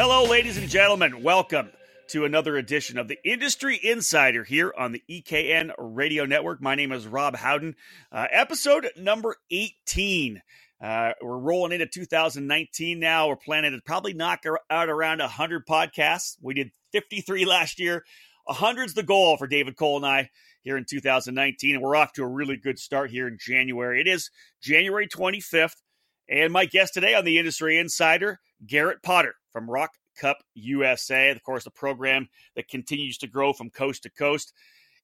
Hello, ladies and gentlemen. Welcome to another edition of the Industry Insider here on the EKN Radio Network. My name is Rob Howden. Uh, episode number 18. Uh, we're rolling into 2019 now. We're planning to probably knock out around 100 podcasts. We did 53 last year. 100's the goal for David Cole and I here in 2019. And we're off to a really good start here in January. It is January 25th. And my guest today on the Industry Insider, Garrett Potter from Rock Cup USA. Of course, a program that continues to grow from coast to coast.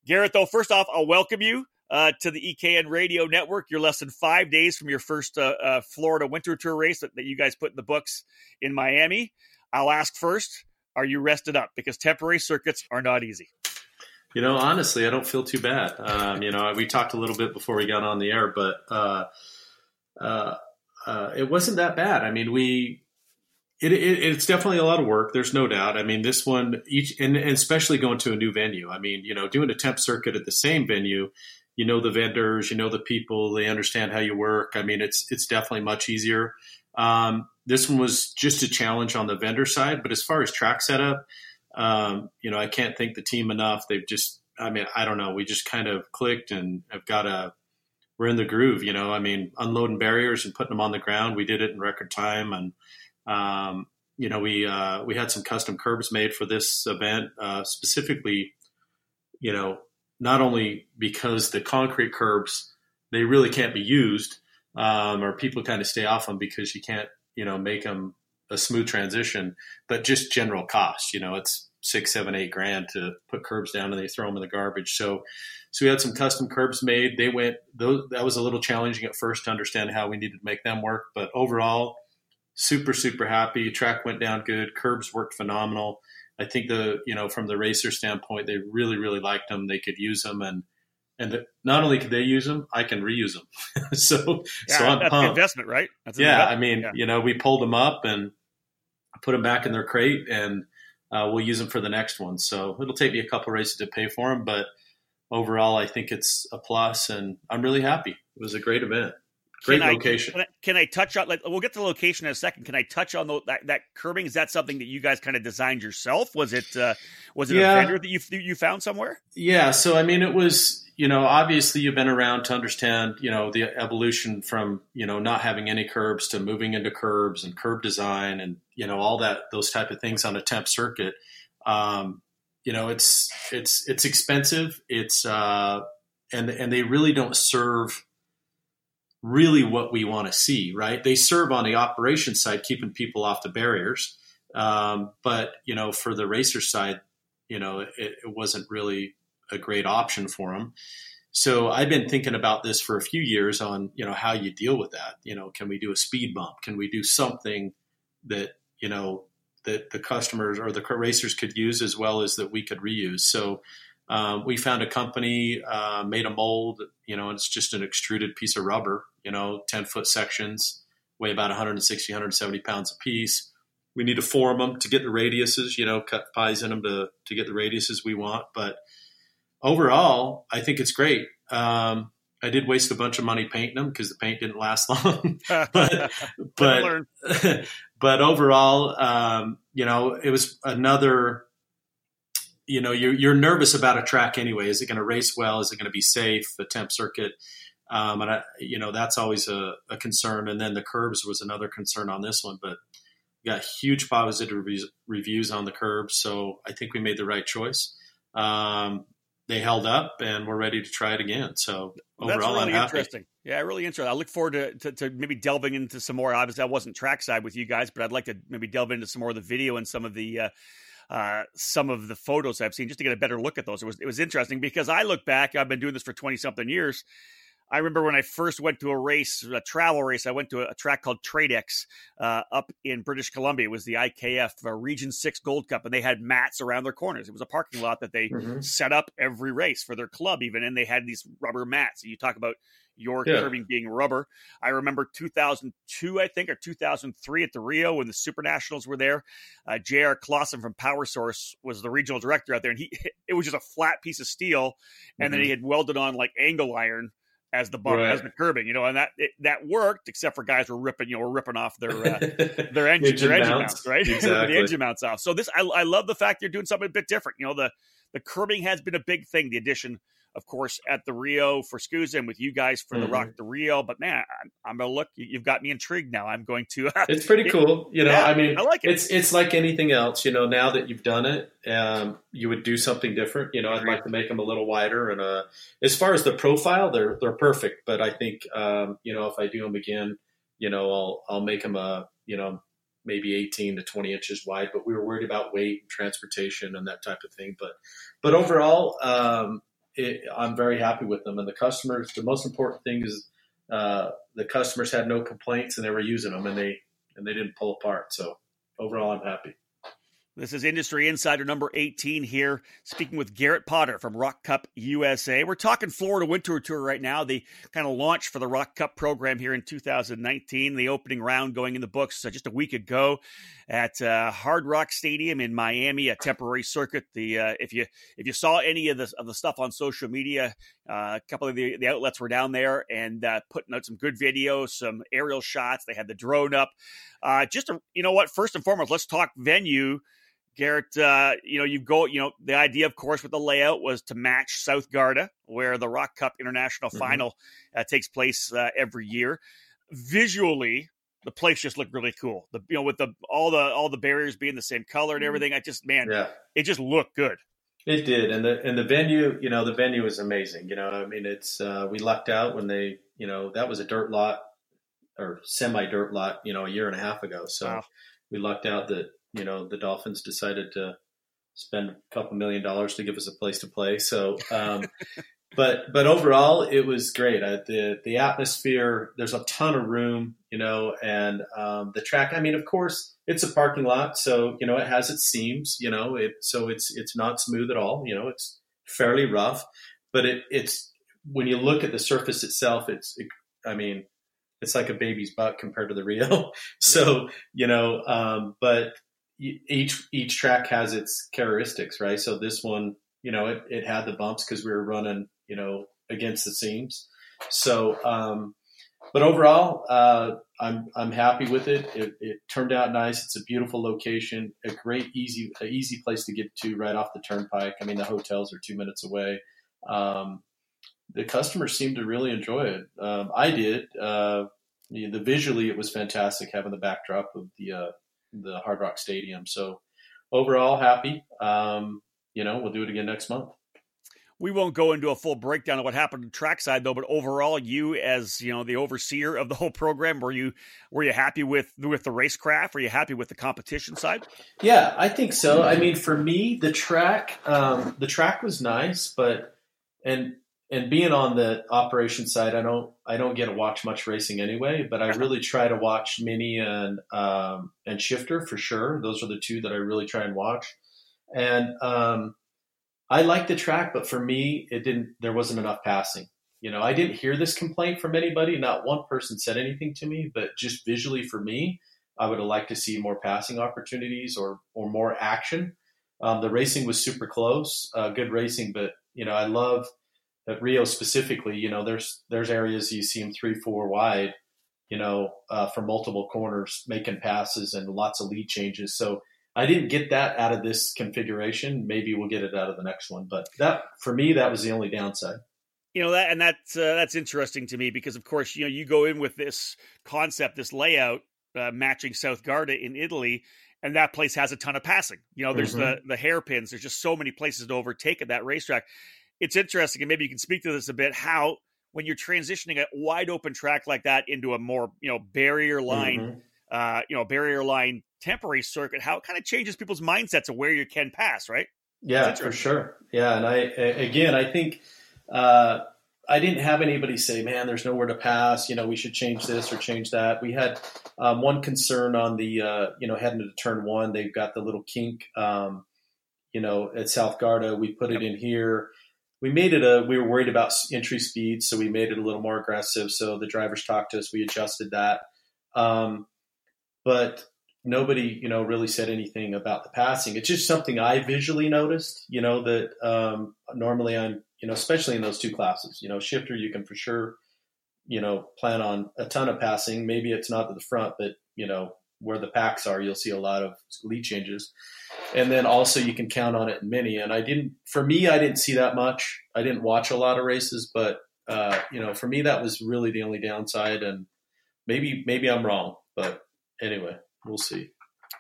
Garrett, though, first off, I'll welcome you uh, to the EKN Radio Network. You're less than five days from your first uh, uh, Florida Winter Tour race that, that you guys put in the books in Miami. I'll ask first, are you rested up? Because temporary circuits are not easy. You know, honestly, I don't feel too bad. Um, you know, we talked a little bit before we got on the air, but uh, uh, uh, it wasn't that bad. I mean, we it, it, it's definitely a lot of work. There's no doubt. I mean, this one each, and, and, especially going to a new venue. I mean, you know, doing a temp circuit at the same venue, you know the vendors, you know the people, they understand how you work. I mean, it's it's definitely much easier. Um, this one was just a challenge on the vendor side, but as far as track setup, um, you know, I can't thank the team enough. They've just, I mean, I don't know, we just kind of clicked and have got a we're in the groove, you know. I mean, unloading barriers and putting them on the ground, we did it in record time, and um, you know, we uh, we had some custom curbs made for this event, uh, specifically, you know, not only because the concrete curbs they really can't be used, um, or people kind of stay off them because you can't, you know, make them a smooth transition, but just general cost. You know, it's six, seven, eight grand to put curbs down and they throw them in the garbage. So so we had some custom curbs made. They went those, that was a little challenging at first to understand how we needed to make them work, but overall, super super happy. Track went down good. Curbs worked phenomenal. I think the you know from the racer standpoint, they really really liked them. They could use them and. And the, not only could they use them, I can reuse them. so, yeah, so I'm that's pumped. investment, right? That's yeah, investment. I mean, yeah. you know, we pulled them up and put them back in their crate, and uh, we'll use them for the next one. So it'll take me a couple races to pay for them, but overall, I think it's a plus, and I'm really happy. It was a great event. Great can location. I, can, I, can I touch on? Like, we'll get to the location in a second. Can I touch on the, that, that curbing? Is that something that you guys kind of designed yourself? Was it uh, was it yeah. a vendor that you you found somewhere? Yeah. So I mean, it was you know obviously you've been around to understand you know the evolution from you know not having any curbs to moving into curbs and curb design and you know all that those type of things on a temp circuit. Um, you know, it's it's it's expensive. It's uh, and and they really don't serve really what we want to see. Right? They serve on the operation side, keeping people off the barriers. Um, but you know, for the racer side, you know, it, it wasn't really a great option for them. So I've been thinking about this for a few years on you know how you deal with that. You know, can we do a speed bump? Can we do something that you know that the customers or the racers could use as well as that we could reuse. So um, we found a company uh, made a mold. You know, it's just an extruded piece of rubber. You know, ten foot sections, weigh about 160, 170 pounds a piece. We need to form them to get the radiuses. You know, cut pies in them to to get the radiuses we want. But overall, I think it's great. Um, I did waste a bunch of money painting them because the paint didn't last long. but but but overall, um, you know, it was another. You know, you're you're nervous about a track anyway. Is it going to race well? Is it going to be safe? The temp circuit, um, and I, you know, that's always a, a, concern. And then the curbs was another concern on this one, but we got huge positive reviews, reviews on the curbs, so I think we made the right choice. Um, they held up, and we're ready to try it again. So overall, That's really I'm interesting. Yeah, really interesting. I look forward to, to, to, maybe delving into some more. Obviously, I wasn't trackside with you guys, but I'd like to maybe delve into some more of the video and some of the uh, uh, some of the photos I've seen just to get a better look at those. It was it was interesting because I look back. I've been doing this for twenty something years. I remember when I first went to a race, a travel race. I went to a, track called Tradex uh, up in British Columbia. It was the IKF uh, Region Six Gold Cup, and they had mats around their corners. It was a parking lot that they mm-hmm. set up every race for their club, even, and they had these rubber mats. You talk about your yeah. curbing being rubber. I remember 2002, I think, or 2003 at the Rio when the Super Nationals were there. Uh, J.R. Clausen from Power Source was the regional director out there, and he it was just a flat piece of steel, and mm-hmm. then he had welded on like angle iron as the bump Right. as the curbing, you know, and that it, that worked except for guys were ripping, you know, were ripping off their uh, their engine, Engine their engine mounts. mounts, right? Exactly. the engine mounts off. So this, I, I love the fact you're doing something a bit different. You know, the the curbing has been a big thing. The addition, of course, at the Rio for SKUSA and with you guys for the Mhm. Rock the Rio. But man, I'm, I'm gonna look. you- You've got me intrigued now. I'm going to. Uh, It's pretty cool. You know, Yeah, I mean, I like it. it's it's like anything else. You know, now that you've done it, um, you would do something different. You know, I'd like to make them a little wider. And uh, as far as the profile, they're they're perfect. But I think um, you know, if I do them again, you know, I'll I'll make them a you know maybe 18 to 20 inches wide. But we were worried about weight and transportation and that type of thing. But but overall, um, it, I'm very happy with them. And the customers, the most important thing is uh, the customers had no complaints and they were using them and they and they didn't pull apart. So overall, I'm happy. This is Industry Insider number 18 here, speaking with Garrett Potter from Rock Cup USA. We're talking Florida Winter Tour right now, the kind of launch for the Rock Cup program here in 2019, the opening round going in the books uh, just a week ago at uh, Hard Rock Stadium in Miami, a temporary circuit. The uh, if you if you saw any of the of the stuff on social media, uh, a couple of the, the outlets were down there and uh, putting out some good videos, some aerial shots. They had the drone up. Uh, just a, you know what? First and foremost, let's talk venue. Garrett, uh, you know, you go, you know, the idea, of course, with the layout was to match South Garda, where the Rock Cup International Mhm. Final uh, takes place uh, every year. Visually, the place just looked really cool. The you know, with the all the all the barriers being the same color and everything, I just man, Yeah, it just looked good. it did. And the and the venue, you know, the venue is amazing. You know, I mean, it's uh, we lucked out when they, you know, that was a dirt lot or semi dirt lot, you know, a year and a half ago. So Wow. we lucked out that you know the Dolphins decided to spend a couple million dollars to give us a place to play. So, um, but but overall, it was great. I, the the atmosphere. There's a ton of room, you know, and um, the track. I mean, of course, it's a parking lot, so you know it has its seams. You know, it so it's it's not smooth at all. You know, it's fairly rough, but it it's when you look at the surface itself, it's it, I mean. It's like a baby's butt compared to the Rio. So, you know, um, but each each track has its characteristics, right? So this one, you know, it, it had the bumps because we were running, you know, against the seams. So, um, but overall, uh, I'm I'm happy with it. it. It turned out nice. It's a beautiful location, a great easy a easy place to get to right off the turnpike. I mean, the hotels are two minutes away. Um, the customers seemed to really enjoy it. Um, I did. Uh, the, the visually, it was fantastic having the backdrop of the uh, the Hard Rock Stadium. So overall, happy. Um, you know, we'll do it again next month. We won't go into a full breakdown of what happened to trackside though, but overall, you as you know the overseer of the whole program, were you were you happy with with the racecraft? Were you happy with the competition side? Yeah, I think so. I mean, for me, the track, um, the track was nice, but and and being on the operation side, I don't I don't get to watch much racing anyway. But I really try to watch mini and um, and shifter for sure. Those are the two that I really try and watch. And um, I like the track, but for me, it didn't. There wasn't enough passing. You know, I didn't hear this complaint from anybody. Not one person said anything to me, but just visually for me, I would have liked to see more passing opportunities or or more action. Um, the racing was super close, uh, good racing, but you know I love at Rio specifically. You know, there's there's areas you see them three, four wide, you know, uh, from multiple corners making passes and lots of lead changes. So I didn't get that out of this configuration. Maybe we'll get it out of the next one, but that for me that was the only downside. You know that, and that's uh, that's interesting to me because, of course, you know you go in with this concept, this layout uh, matching South Garda in Italy, and that place has a ton of passing. You know, there's the the hairpins. There's just so many places to overtake at that racetrack. It's interesting, and maybe you can speak to this a bit. How when you're transitioning a wide open track like that into a more you know barrier line, Mhm. uh, you know barrier line temporary circuit, how it kind of changes people's mindsets of where you can pass, right? Yeah, for sure. Yeah, and I again, I think uh, I didn't have anybody say, "Man, there's nowhere to pass." You know, we should change this or change that. We had um, one concern on the uh, you know heading to turn one. They've got the little kink, um, you know, at South Garda. We put it in here. We made it a. We were worried about entry speed, so we made it a little more aggressive. So the drivers talked to us. We adjusted that, um, but nobody, you know, really said anything about the passing. It's just something I visually noticed, you know, that um, normally I'm, you know, especially in those two classes, you know, shifter, you can for sure you know, plan on a ton of passing. Maybe it's not at the front, but you know, where the packs are, you'll see a lot of lead changes. And then also you can count on it in mini. And I didn't, for me, I didn't see that much. I didn't watch a lot of races, but uh, you know, for me, that was really the only downside. And maybe, maybe I'm wrong, but anyway, we'll see.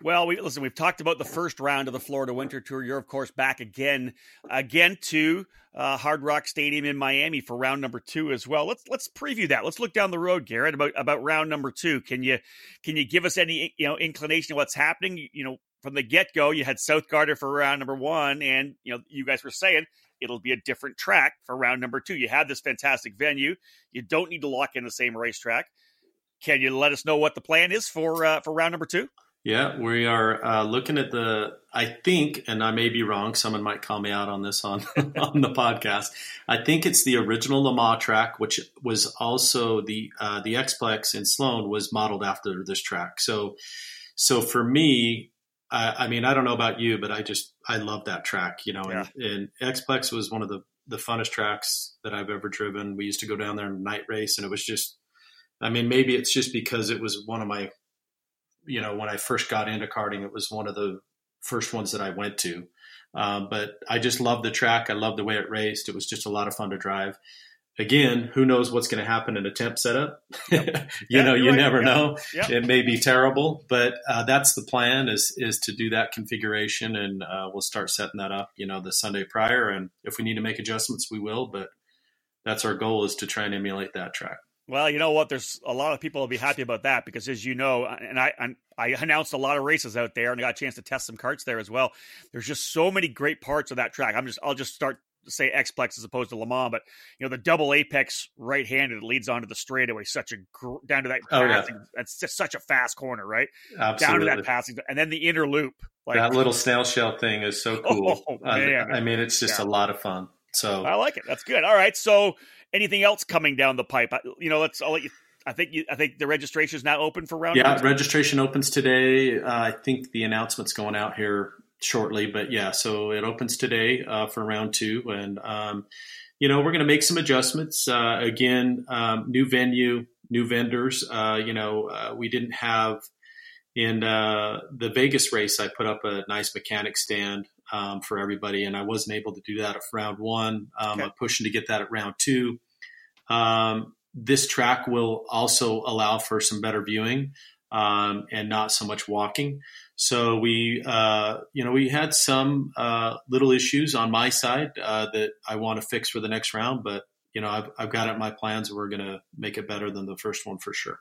Well, we listen. We've talked about the first round of the Florida Winter Tour. You're, of course, back again, again to uh, Hard Rock Stadium in Miami for round number two as well. Let's let's preview that. Let's look down the road, Garrett, about about round number two. Can you can you give us any you know inclination of what's happening? You know, from the get go, you had South Garda for round number one, and you know you guys were saying it'll be a different track for round number two. You have this fantastic venue. You don't need to lock in the same racetrack. Can you let us know what the plan is for uh, for round number two? Yeah, we are uh, looking at the. I think, and I may be wrong. Someone might call me out on this on on the podcast. I think it's the original Le Mans track, which was also the uh, the Xplex in Sloan was modeled after this track. So, so for me, I, I mean, I don't know about you, but I just I love that track. You know, yeah. and, and Xplex was one of the the funnest tracks that I've ever driven. We used to go down there and night race, and it was just. I mean, maybe it's just because it was one of my you know, when I first got into karting, it was one of the first ones that I went to. Um, but I just loved the track. I loved the way it raced. It was just a lot of fun to drive. Again, who knows what's going to happen in a temp setup? Yep. you yeah, know, you right. never yep. know. Yep. It may be terrible, but uh, that's the plan is is to do that configuration, and uh, we'll start setting that up. You know, the Sunday prior, and if we need to make adjustments, we will. But that's our goal is to try and emulate that track. Well, you know what? There's a lot of people will be happy about that because, as you know, and I I announced a lot of races out there, and I got a chance to test some karts there as well. There's just so many great parts of that track. I'm just I'll just start to say Xplex as opposed to Le Mans, but you know the double apex right-handed leads onto the straightaway, such a gr- down to that oh, passing. Yeah. That's just such a fast corner, right? Absolutely. Down to that passing, and then the inner loop. Like, that little snail shell thing is so oh, cool. Oh, man. I, I mean, it's just yeah. a lot of fun. So I like it. That's good. All right. So anything else coming down the pipe? You know, let's. I'll let you. I think you, I think the registration is now open for round. Yeah, registration opens today. Uh, I think the announcement's going out here shortly, but yeah, so it opens today uh, for round two, and um, you know we're going to make some adjustments. Uh, again, um, new venue, new vendors. Uh, you know, uh, we didn't have in uh, the Vegas race. I put up a nice mechanic stand um, for everybody, and I wasn't able to do that at round one. Um, okay. I'm pushing to get that at round two. Um, this track will also allow for some better viewing um, and not so much walking. So we, uh, you know, we had some uh, little issues on my side uh, that I want to fix for the next round, but you know, I've, I've got it in my plans. We're going to make it better than the first one for sure.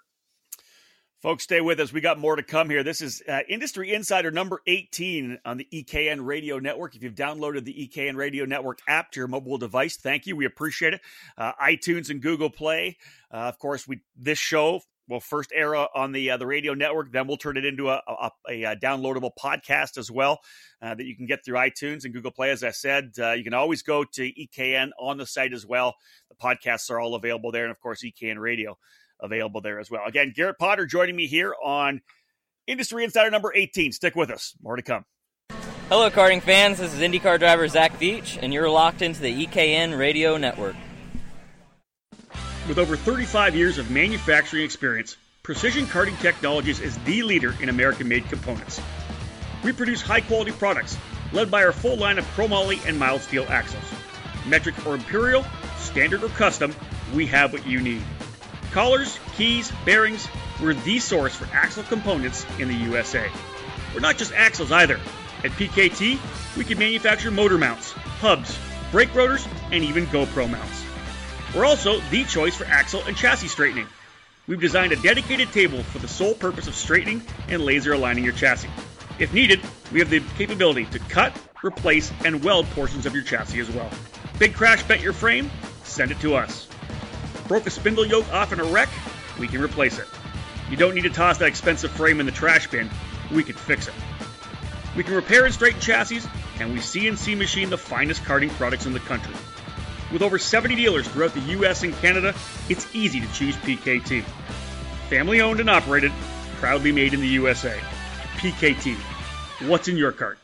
Folks, stay with us. We got more to come here. This is uh, Industry Insider number 18 on the EKN Radio Network. If you've downloaded the EKN Radio Network app to your mobile device, thank you. We appreciate it. Uh, iTunes and Google Play. Uh, of course, we this show will first air on the uh, the radio network. Then we'll turn it into a, a, a, downloadable podcast as well uh, that you can get through iTunes and Google Play. As I said, uh, you can always go to EKN on the site as well. The podcasts are all available there, and of course, EKN Radio available there as well. Again, Garrett Potter joining me here on Industry Insider number 18. Stick with us. More to come. Hello, karting fans. This is IndyCar driver Zach Veach, and you're locked into the EKN Radio Network. With over 35 years of manufacturing experience, Precision Karting Technologies is the leader in American made components. We produce high quality products, led by our full line of chromoly and mild steel axles. Metric or imperial, standard or custom, we have what you need. Collars, keys, bearings, we're the source for axle components in the USA. We're not just axles either. At PKT, we can manufacture motor mounts, hubs, brake rotors, and even GoPro mounts. We're also the choice for axle and chassis straightening. We've designed a dedicated table for the sole purpose of straightening and laser aligning your chassis. If needed, we have the capability to cut, replace, and weld portions of your chassis as well. Big crash bent your frame? Send it to us broke a spindle yoke off in a wreck, we can replace it. You don't need to toss that expensive frame in the trash bin, we can fix it. We can repair and straighten chassis, and we CNC machine the finest karting products in the country. With over 70 dealers throughout the US and Canada, it's easy to choose PKT. Family owned and operated, proudly made in the USA. PKT. What's in your kart?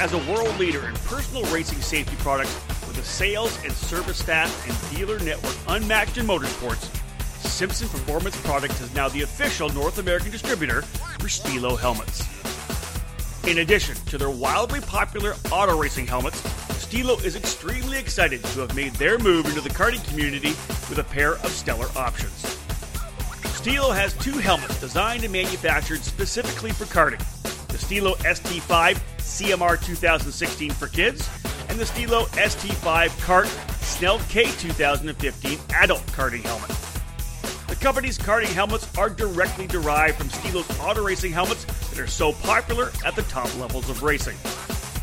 As a world leader in personal racing safety products with a sales and service staff and dealer network unmatched in motorsports, Simpson Performance Products is now the official North American distributor for Stilo helmets. In addition to their wildly popular auto racing helmets, Stilo is extremely excited to have made their move into the karting community with a pair of stellar options. Stilo has two helmets designed and manufactured specifically for karting the Stilo ST5 CMR 2016 for kids, and the Stilo ST5 Kart Snell K 2015 adult karting helmet. The company's karting helmets are directly derived from Stilo's auto racing helmets that are so popular at the top levels of racing.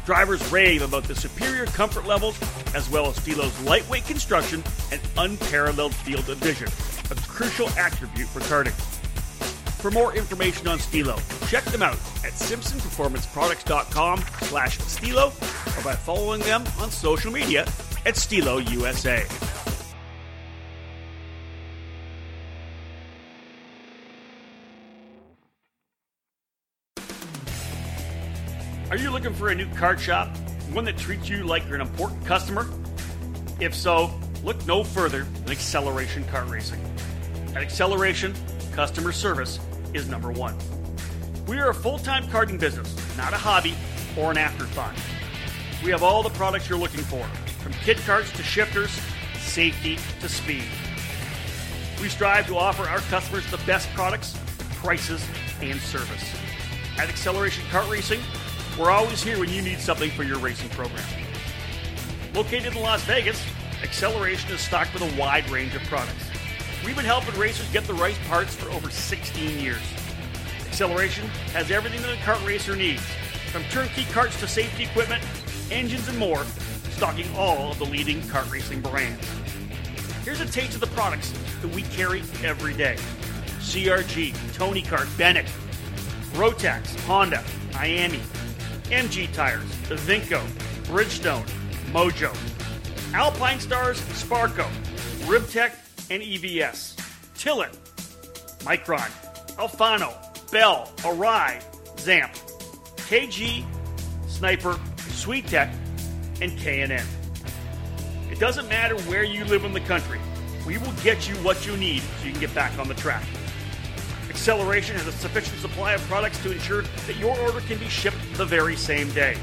Drivers rave about the superior comfort levels, as well as Stilo's lightweight construction and unparalleled field of vision, a crucial attribute for karting. For more information on Stilo, check them out at simpsonperformanceproducts.com slash Stilo or by following them on social media at Stilo USA. Are you looking for a new kart shop? One that treats you like you're an important customer? If so, look no further than Acceleration Kart Racing. At Acceleration, customer service is number one. We are a full time karting business, not a hobby or an afterthought. We have all the products you're looking for, from kit karts to shifters, safety to speed. We strive to offer our customers the best products, prices, and service. At Acceleration Kart Racing, we're always here when you need something for your racing program. Located in Las Vegas, Acceleration is stocked with a wide range of products. We've been helping racers get the right parts for over 16 years. Acceleration has everything that a kart racer needs, from turnkey karts to safety equipment, engines, and more, stocking all of the leading kart racing brands. Here's a taste of the products that we carry every day CRG, Tony Kart, Bennett, Rotax, Honda, Miami, MG Tires, Vinco, Bridgestone, Mojo, Alpine Stars, Sparco, Ribtech, and EVS, Tillett, MyChron, Alfano, Bell, Arai, Zamp, KG, Sniper, SweetTech, and K&N. It doesn't matter where you live in the country. We will get you what you need so you can get back on the track. Acceleration has a sufficient supply of products to ensure that your order can be shipped the very same day.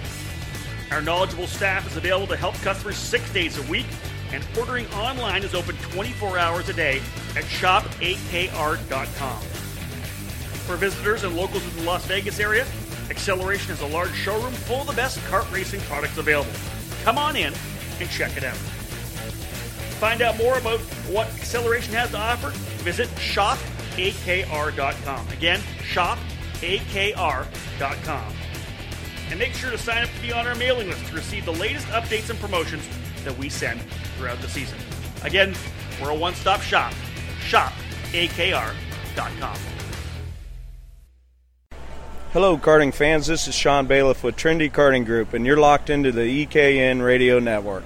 Our knowledgeable staff is available to help customers six days a week, and ordering online is open 24 hours a day at shopakr.com. For visitors and locals in the Las Vegas area, Acceleration has a large showroom full of the best kart racing products available. Come on in and check it out. Find out more about what Acceleration has to offer, visit shopakr.com. Again, shopakr.com. And make sure to sign up to be on our mailing list to receive the latest updates and promotions that we send throughout the season. Again, we're a one stop shop. ShopAKR.com. Hello, karting fans. This is Sean Bailiff with Trendy Karting Group, and you're locked into the EKN Radio Network.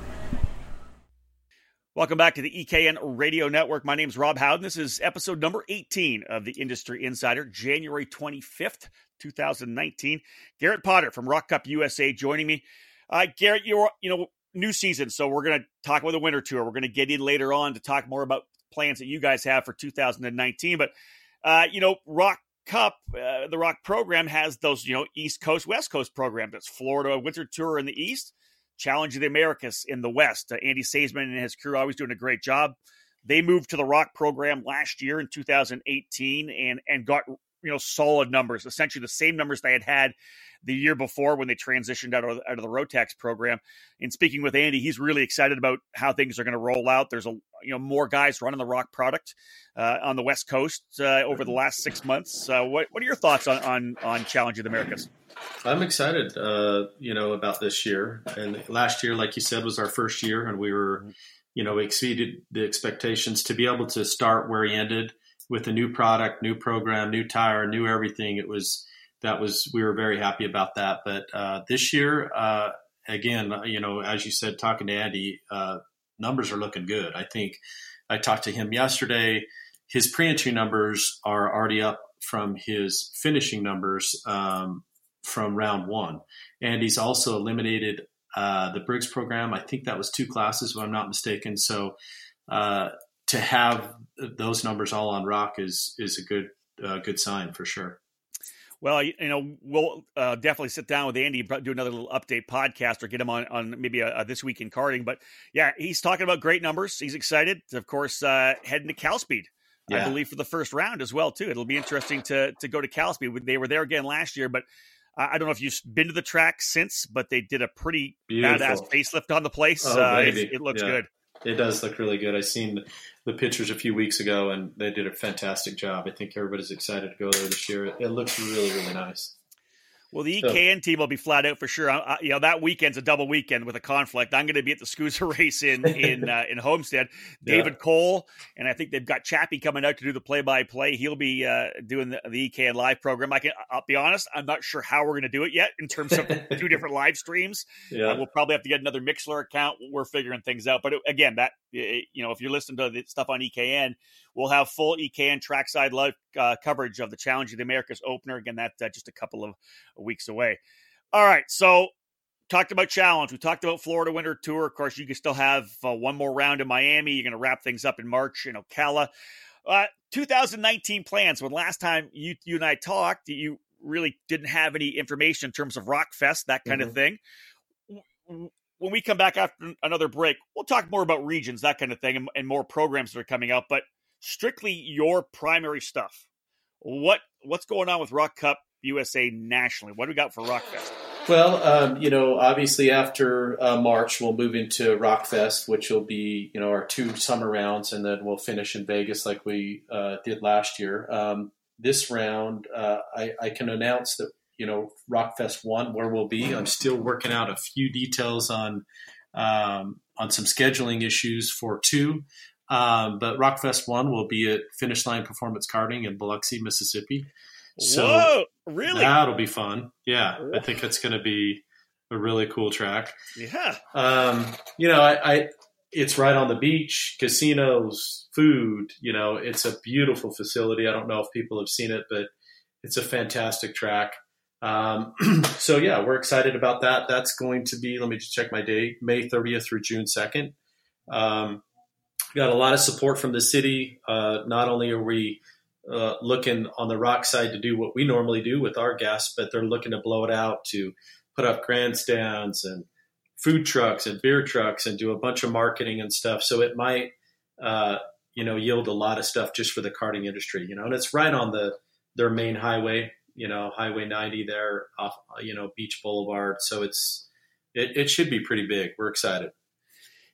Welcome back to the EKN Radio Network. My name is Rob Howden. This is episode number 18 of the Industry Insider, January 25th, 2019. Garrett Potter from Rock Cup USA joining me. Uh, Garrett, you're, you know, new season, so we're going to talk about the winter tour. We're going to get in later on to talk more about plans that you guys have for 2019. But, uh, you know, Rock Cup, uh, the Rock program has those, you know, East Coast, West Coast programs. It's Florida Winter Tour in the East, Challenge of the Americas in the West. Uh, Andy Saisman and his crew are always doing a great job. They moved to the Rock program last year in 2018 and and got you know solid numbers, essentially the same numbers they had had the year before when they transitioned out of, out of the Rotax program. And speaking with Andy, he's really excited about how things are going to roll out. There's a you know more guys running the Rock product uh, on the West Coast uh, over the last six months. Uh, what what are your thoughts on on, on Challenge of the Americas? I'm excited, uh, you know, about this year. And last year, like you said, was our first year, and we were, you know, exceeded the expectations to be able to start where he ended with a new product, new program, new tire, new everything. It was that was we were very happy about that. But uh, this year, uh, again, you know, as you said, talking to Andy, uh, numbers are looking good. I think I talked to him yesterday. His pre-entry numbers are already up from his finishing numbers um, from round one, and he's also eliminated uh, the Briggs program. I think that was two classes, if I'm not mistaken. So uh, to have those numbers all on rock is is a good uh, good sign for sure. Well, you know, we'll uh, definitely sit down with Andy, do another little update podcast, or get him on on maybe a, a this week in karting. But yeah, he's talking about great numbers. He's excited, of course, uh, heading to Cal Speed. Yeah. I believe for the first round as well too. It'll be interesting to to go to Cal Speed. They were there again last year, but I don't know if you've been to the track since, but they did a pretty Beautiful. badass facelift on the place. Oh, uh, it looks yeah. good. It does look really good. I seen the pictures a few weeks ago, and they did a fantastic job. I think everybody's excited to go there this year. It, it looks really, really nice. Well, the EKN so, team will be flat out for sure. I, you know that weekend's a double weekend with a conflict. I'm going to be at the SKUSA race in in uh, in Homestead. David yeah. Cole and I think they've got Chappie coming out to do the play by play. He'll be uh, doing the, the, EKN live program. I can I'll be honest, I'm not sure how we're going to do it yet in terms of two different live streams. Yeah. Uh, we'll probably have to get another Mixlr account. We're figuring things out. But it, again, that you know, if you're listening to the stuff on EKN, we'll have full EKN trackside live uh, coverage of the Challenge of the Americas opener. Again, that uh, just a couple of weeks away. All right, so talked about challenge. We talked about Florida Winter Tour. Of course, you can still have uh, one more round in Miami. You're going to wrap things up in March in Ocala. Uh, 2019 plans. When last time you you and I talked, you really didn't have any information in terms of Rockfest, that kind mm-hmm. of thing. When we come back after another break, we'll talk more about regions, that kind of thing, and, and more programs that are coming out. But strictly your primary stuff. What what's going on with Rock Cup USA nationally? What do we got for Rockfest? Well, um, you know, obviously after uh, March, we'll move into Rockfest, which will be, you know, our two summer rounds, and then we'll finish in Vegas like we uh, did last year. Um, this round, uh, I, I, can announce that, you know, Rockfest one, where we'll be. I'm still working out a few details on um, on some scheduling issues for two. Um, but Rockfest One will be at Finish Line Performance Karting in Biloxi, Mississippi. So Whoa, really? That'll be fun. Yeah, I think it's going to be a really cool track. Yeah. Um, you know, I, I, it's right on the beach, casinos, food. You know, it's a beautiful facility. I don't know if people have seen it, but it's a fantastic track. Um, so yeah, we're excited about that. That's going to be. Let me just check my date: May 30th through June 2nd. Um, got a lot of support from the city. Uh, not only are we uh, looking on the rock side to do what we normally do with our guests, but they're looking to blow it out to put up grandstands and food trucks and beer trucks and do a bunch of marketing and stuff. So it might, uh, you know, yield a lot of stuff just for the karting industry, you know, and it's right on the their main highway, you know, Highway 90 there off, you know, Beach Boulevard. So it's it, it should be pretty big. We're excited.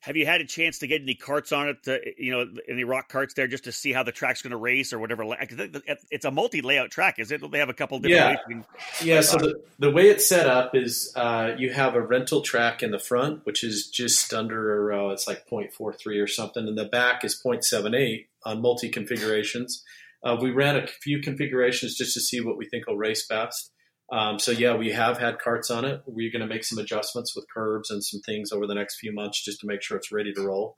Have you had a chance to get any karts on it? To, you know, any rock karts there just to see how the track's going to race or whatever? It's a multi-layout track, is it? They have a couple different. Yeah, yeah. So the, the way it's set up is uh, you have a rental track in the front, which is just under uh, it's like 0.43 or something, and the back is 0.78 on multi configurations. Uh, we ran a few configurations just to see what we think will race best. Um, so yeah, we have had karts on it. We're going to make some adjustments with curbs and some things over the next few months just to make sure it's ready to roll.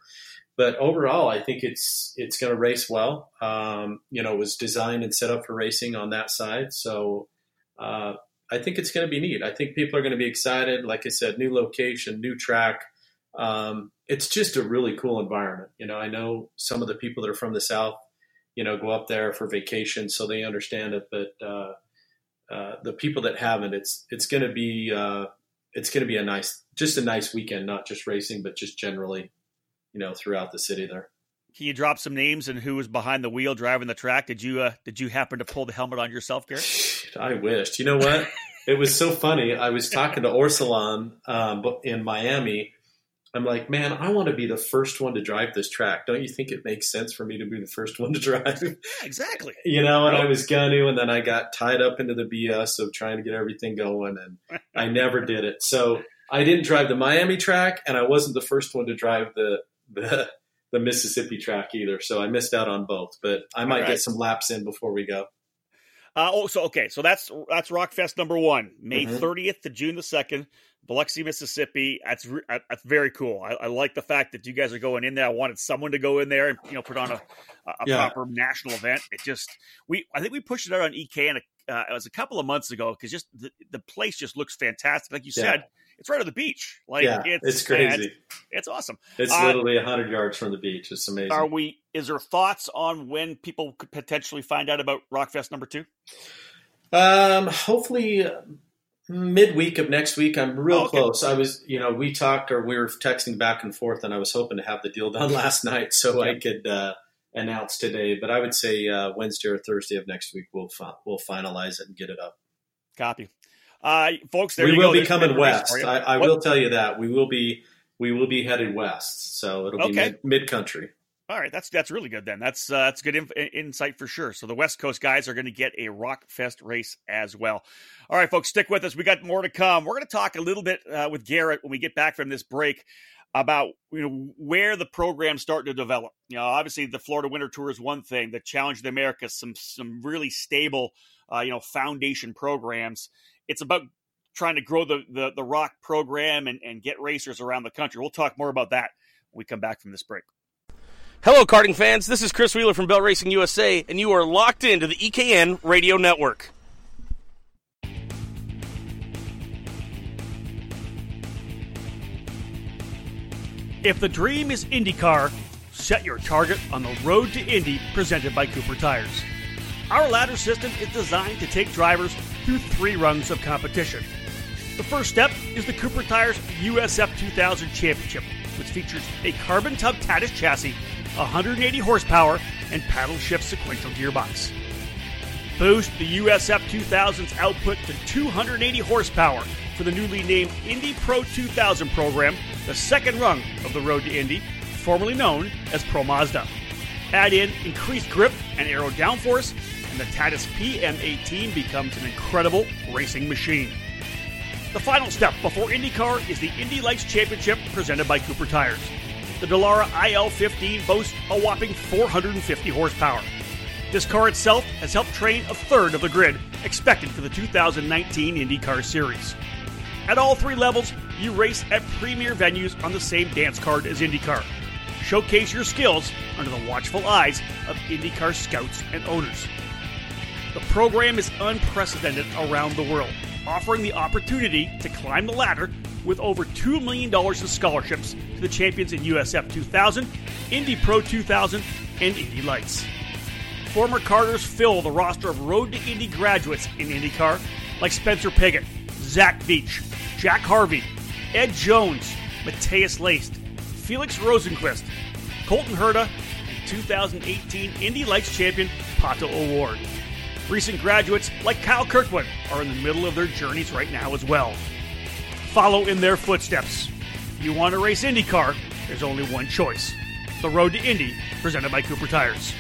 But overall, I think it's it's going to race well. Um, you know, it was designed and set up for racing on that side, so uh, I think it's going to be neat. I think people are going to be excited. Like I said, new location, new track. Um, it's just a really cool environment. You know, I know some of the people that are from the south, you know, go up there for vacation, so they understand it, but uh, uh, the people that haven't, it's it's going to be uh, it's going to be a nice, just a nice weekend, not just racing, but just generally, you know, throughout the city there. Can you drop some names and who was behind the wheel driving the track? Did you uh, did you happen to pull the helmet on yourself, Garrett? I wished. You know what? it was so funny. I was talking to Orsilon um, in Miami, I'm like, man, I want to be the first one to drive this track. Don't you think it makes sense for me to be the first one to drive? Yeah, exactly. you know, and I was going to, and then I got tied up into the BS of trying to get everything going, and I never did it. So I didn't drive the Miami track, and I wasn't the first one to drive the the, the Mississippi track either. So I missed out on both, but I might right. get some laps in before we go. Uh, oh, so okay, so that's that's Rockfest number one, May mm-hmm. 30th to June the second. Biloxi, Mississippi. That's that's very cool. I, I, like the fact that you guys are going in there. I wanted someone to go in there and you know put on a, a yeah. proper national event. It just we I think we pushed it out on EKN uh, it was a couple of months ago because just the, the place just looks fantastic. Like you yeah. said, it's right on the beach. Like yeah, it's, it's crazy. It's, it's, awesome. It's uh, literally hundred yards from the beach. It's amazing. Are we? Is there thoughts on when people could potentially find out about Rockfest number two? Um, hopefully midweek of next week. I'm real okay. close. I was, you know, we talked or we were texting back and forth, and I was hoping to have the deal done last night so I could uh, announce today. But I would say uh, Wednesday or Thursday of next week we'll fi- we'll finalize it and get it up. Copy, uh, folks. we will go. be coming west. I, I will tell you that we will be we will be headed west, so it'll be mid country. All right, that's that's really good then. That's uh, that's good insight for sure. So the West Coast guys are going to get a Rock Fest race as well. All right, folks, stick with us. We got more to come. We're going to talk a little bit uh, with Garrett when we get back from this break about you know where the program's starting to develop. You know, obviously the Florida Winter Tour is one thing. The Challenge of Americas, some some really stable, uh, you know, foundation programs. It's about trying to grow the the, the Rock program and, and get racers around the country. We'll talk more about that when we come back from this break. Hello, karting fans. This is Chris Wheeler from Bell Racing USA, and you are locked into the EKN Radio Network. If the dream is IndyCar, set your target on the road to Indy presented by Cooper Tires. Our ladder system is designed to take drivers through three rungs of competition. The first step is the Cooper Tires USF 2000 Championship, which features a carbon tub Tatuus chassis 180 horsepower, and paddle shift sequential gearbox. Boost the USF 2000's output to 280 horsepower for the newly named Indy Pro 2000 program, the second rung of the road to Indy, formerly known as Pro Mazda. Add in increased grip and aero downforce, and the Tatuus PM18 becomes an incredible racing machine. The final step before IndyCar is the Indy Lights Championship presented by Cooper Tires the Dallara IL15 boasts a whopping 450 horsepower. This car itself has helped train a third of the grid expected for the 2019 IndyCar Series. At all three levels, you race at premier venues on the same dance card as IndyCar. Showcase your skills under the watchful eyes of IndyCar scouts and owners. The program is unprecedented around the world, offering the opportunity to climb the ladder with over $2 million in scholarships to the champions in USF 2000, Indy Pro 2000, and Indy Lights. Former karters fill the roster of Road to Indy graduates in IndyCar like Spencer Pigot, Zach Veach, Jack Harvey, Ed Jones, Matheus Leist, Felix Rosenqvist, Colton Herta, and 2018 Indy Lights champion Pato O'Ward. Recent graduates like Kyle Kirkwood are in the middle of their journeys right now as well follow in their footsteps. If you want to race IndyCar, there's only one choice the Road to Indy, presented by Cooper Tires.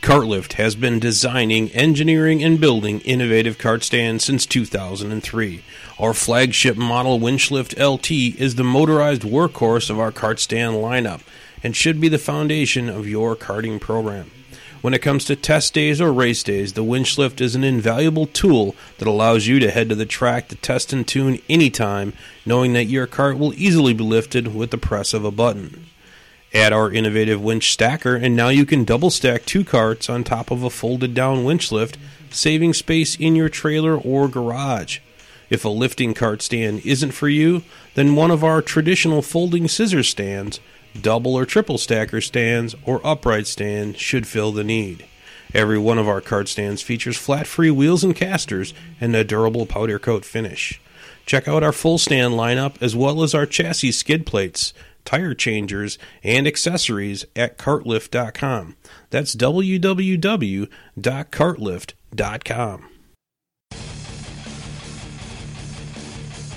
Kartlift has been designing, engineering, and building innovative kart stands since 2003. Our flagship model Winchlift LT is the motorized workhorse of our kart stand lineup and should be the foundation of your karting program. When it comes to test days or race days, the winch lift is an invaluable tool that allows you to head to the track to test and tune anytime, knowing that your kart will easily be lifted with the press of a button. Add our innovative winch stacker, and now you can double stack two karts on top of a folded down winch lift, saving space in your trailer or garage. If a lifting kart stand isn't for you, then one of our traditional folding scissor stands double or triple stacker stands, or upright stand should fill the need. Every one of our kart stands features flat free wheels and casters and a durable powder coat finish. Check out our full stand lineup as well as our chassis skid plates, tire changers, and accessories at kartlift.com. That's www.kartlift.com.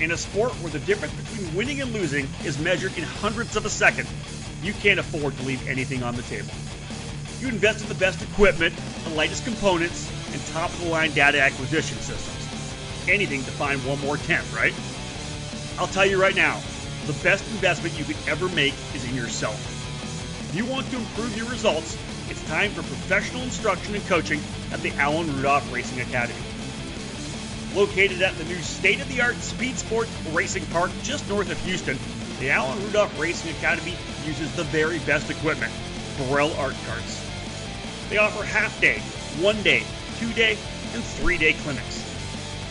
In a sport where the difference between winning and losing is measured in hundredths of a second, you can't afford to leave anything on the table. You invest in the best equipment, the latest components, and top of the line data acquisition systems. Anything to find one more tenth, right? I'll tell you right now, the best investment you could ever make is in yourself. If you want to improve your results, it's time for professional instruction and coaching at the Alan Rudolph Racing Academy. Located at the new state of the art Speed Sports Racing Park just north of Houston, the Alan Rudolph Racing Academy uses the very best equipment Birel ART Karts. They offer half day, one day, two day, and three day clinics.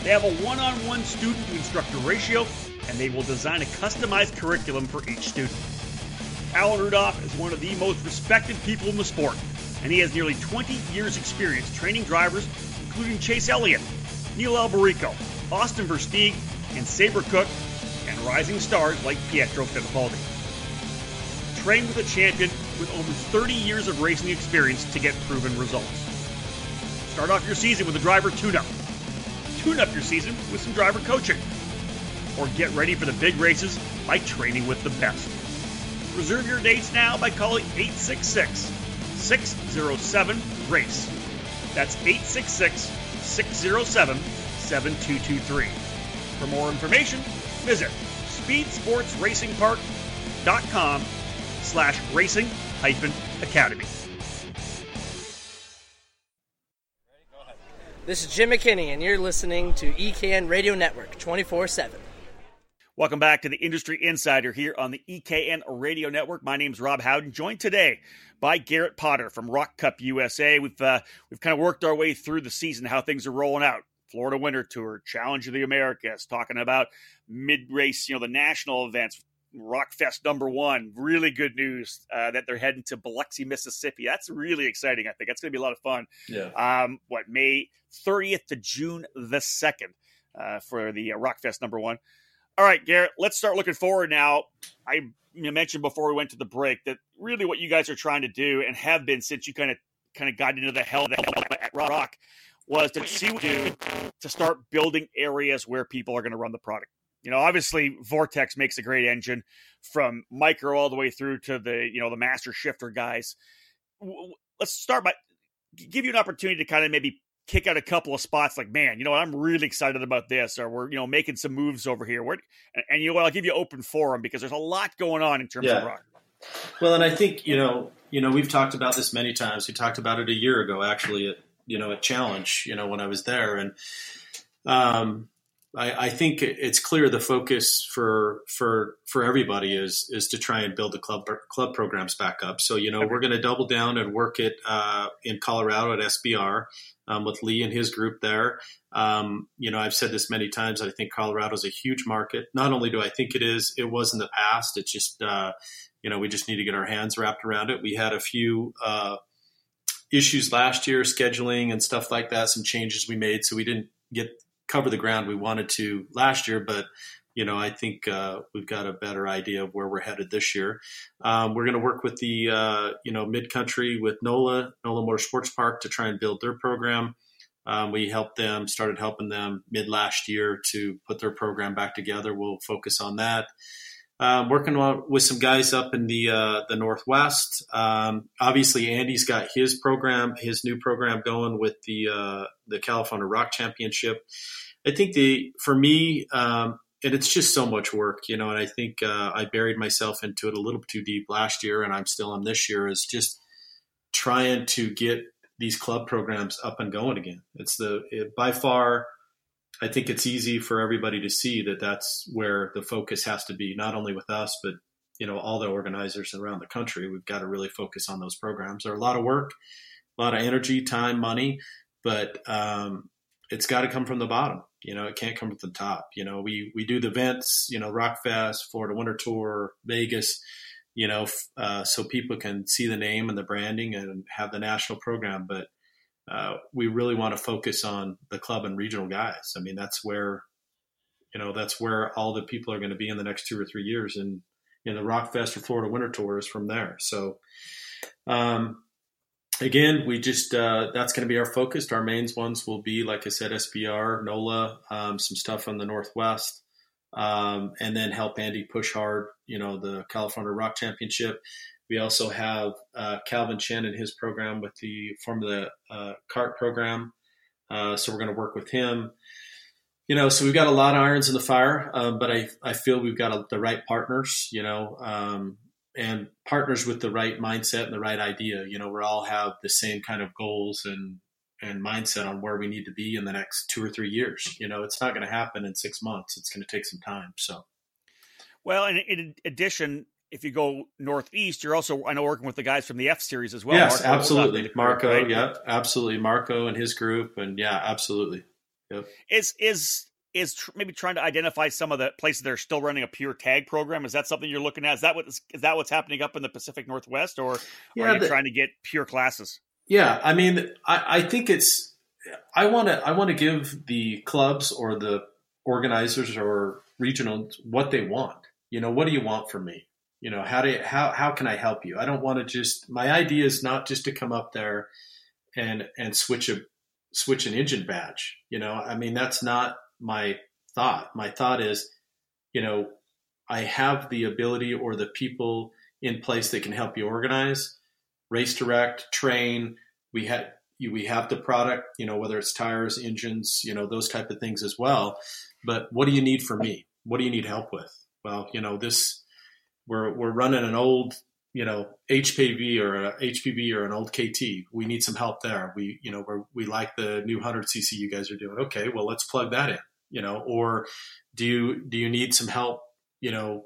They have a one on one student to instructor ratio, and they will design a customized curriculum for each student. Alan Rudolph is one of the most respected people in the sport, and he has nearly 20 years' experience training drivers, including Chase Elliott, Neil Alberico, Austin Versteeg, and Sabré Cook, and rising stars like Pietro Fittipaldi. Train with a champion with over 30 years of racing experience to get proven results. Start off your season with a driver tune-up. Tune up your season with some driver coaching. Or get ready for the big races by training with the best. Reserve your dates now by calling 866 607 RACE. That's 866 607 7223. For more information, visit speedsportsracingpark.com slash racing hyphen academy. This is Jim McKinney, and you're listening to EKN Radio Network 24 7. Welcome back to the Industry Insider here on the EKN Radio Network. My name is Rob Howden, joined today by Garrett Potter from ROK Cup USA. We've uh, we've kind of worked our way through the season, how things are rolling out. Florida Winter Tour, Challenge of the Americas, talking about mid race, you know, the national events, ROKFest number one. Really good news uh, that they're heading to Biloxi, Mississippi. That's really exciting. I think that's going to be a lot of fun. Yeah. Um, what May 30th to June the second uh, for the uh, ROKFest number one. All right, Garrett. Let's start looking forward now. I mentioned before we went to the break that really what you guys are trying to do and have been since you kind of kind of got into the hell of at ROK was to see what do to start building areas where people are going to run the product. You know, obviously Vortex makes a great engine from micro all the way through to the, you know, the master shifter guys. Let's start by give you an opportunity to kind of maybe kick out a couple of spots like, man, you know what, I'm really excited about this, or we're, you know, making some moves over here. Where, and, and you know what, I'll give you open forum because there's a lot going on in terms Yeah. of ROK. Well, and I think you know, you know, we've talked about this many times. We talked about it a year ago, actually, at you know, at Challenge, you know, when I was there, and um, I, I think it's clear the focus for for for everybody is is to try and build the club club programs back up. So you know, we're going to double down and work it uh, in Colorado at SBR um, with Lee and his group there. Um, you know, I've said this many times. I think Colorado is a huge market. Not only do I think it is, it was in the past. It's just uh, you know, we just need to get our hands wrapped around it. We had a few uh, issues last year, scheduling and stuff like that. Some changes we made, so we didn't get cover the ground we wanted to last year. But you know, I think uh, we've got a better idea of where we're headed this year. Um, we're going to work with the uh, you know mid country with NOLA NOLA Motorsports Park to try and build their program. Um, we helped them, started helping them mid last year to put their program back together. We'll focus on that. Um, working with some guys up in the uh, the Northwest. Um, obviously, Andy's got his program, his new program going with the uh, the California ROK Championship. I think the for me, um, and it's just so much work, you know. And I think uh, I buried myself into it a little too deep last year, and I'm still on this year. Is just trying to get these club programs up and going again. It's the it, by far I think it's easy for everybody to see that that's where the focus has to be, not only with us, but you know all the organizers around the country. We've got to really focus on those programs. They're a lot of work, a lot of energy, time, money, but um, it's got to come from the bottom. You know, it can't come from the top. You know, we we do the events, you know, ROKFest, Florida Winter Tour, Vegas. You know, uh, so people can see the name and the branding and have the national program, but uh, we really want to focus on the club and regional guys. I mean, that's where, you know, that's where all the people are going to be in the next two or three years. And in the ROKFest or Florida Winter Tour is from there. So, um, again, we just uh, that's going to be our focus. Our mains ones will be, like I said, SBR, NOLA, um, some stuff on the Northwest, um, and then help Andy push hard. You know, the California ROK Championship. We also have uh, Calvin Chen and his program with the Formula uh, Kart program. Uh, so we're going to work with him. You know, so we've got a lot of irons in the fire, um, but I, I feel we've got a, the right partners. You know, um, and partners with the right mindset and the right idea. You know, we all have the same kind of goals and and mindset on where we need to be in the next two or three years. You know, it's not going to happen in six months. It's going to take some time. So, well, in, in addition, if you go northeast, you're also I know working with the guys from the F series as well. Yes, Marco absolutely, Marco. Right? Yeah, absolutely, Marco and his group, and yeah, absolutely. Yep. Is is is tr- maybe trying to identify some of the places that are still running a pure tag program. Is that something you're looking at? Is that what is that what's happening up in the Pacific Northwest, or yeah, are you the, trying to get pure classes? Yeah, I mean, I, I think it's I want to I want to give the clubs or the organizers or regional what they want. You know, what do you want from me? You know, how do how how can I help you? I don't want to just my idea is not just to come up there and and switch a switch an engine badge. You know, I mean that's not my thought. My thought is, you know, I have the ability or the people in place that can help you organize, race direct, train. We had we have the product, you know, whether it's tires, engines, you know, those type of things as well. But what do you need from me? What do you need help with? Well, you know, this we're we're running an old you know HPV or a HPV or an old KT. We need some help there. We you know we we like the new 100 cc you guys are doing. Okay, well let's plug that in. You know, or do you do you need some help? You know,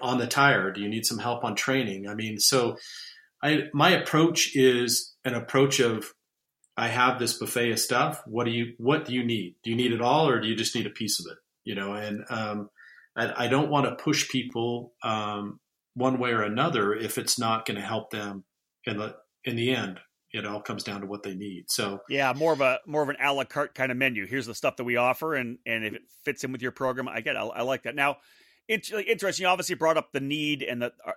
on the tire? Do you need some help on training? I mean, so I my approach is an approach of I have this buffet of stuff. What do you what do you need? Do you need it all, or do you just need a piece of it? You know, and um, I, I don't want to push people um, one way or another if it's not going to help them in the in the end. It all comes down to what they need. So yeah, more of a more of an a la carte kind of menu. Here's the stuff that we offer, and and if it fits in with your program, I get. It. I, I like that. Now, interesting. You obviously brought up the need and the uh,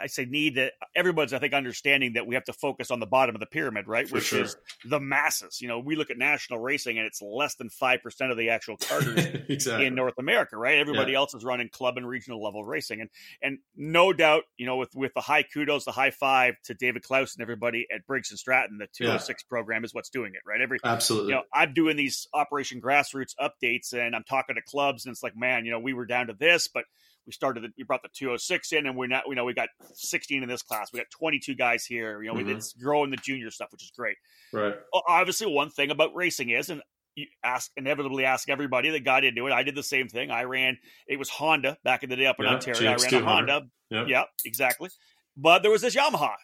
I say need that everybody's I think understanding that we have to focus on the bottom of the pyramid, right? For Which sure. is the masses. You know, we look at national racing and it's less than five percent of the actual karters exactly. in North America, right? Everybody yeah. else is running club and regional level racing, and and no doubt, you know, with with the high kudos, the high five to David Klaus and everybody at Briggs and Stratton, the 206 yeah. program is what's doing it, right? Every absolutely. You know, I'm doing these Operation Grassroots updates, and I'm talking to clubs, and it's like, man, you know, we were down to this, but we started we brought the 206 in and we're not you know we got 16 in this class. We got 22 guys here you know mm-hmm. it's growing the junior stuff which is great. Right. Obviously one thing about racing is and you ask inevitably ask everybody that got into it. I did the same thing. I ran it was honda back in the day up in yeah, ontario. I ran a honda. Yeah. yeah exactly. But there was this yamaha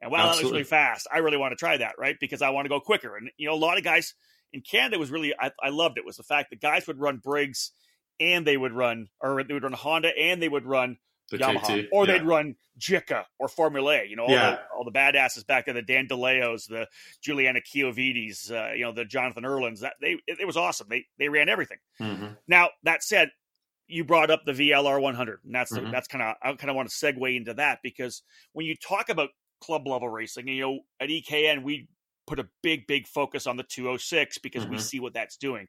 and wow that was really fast. I really want to try that right because i want to go quicker. And you know a lot of guys in canada was really I, I loved it was the fact that guys would run briggs and they would run, or they would run Honda and they would run the Yamaha, or yeah. they'd run JICA or Formula A. You know, all, yeah. the, all the badasses back there, the Dan DeLeos, the Juliana Chiovides, uh, you know, the Jonathan Urlins. That they it, it was awesome. They they ran everything. Mm-hmm. Now that said, you brought up the VLR 100, and that's mm-hmm. that's kind of I kind of want to segue into that because when you talk about club level racing, you know, at EKN we put a big big focus on the 206 because Mm-hmm. we see what that's doing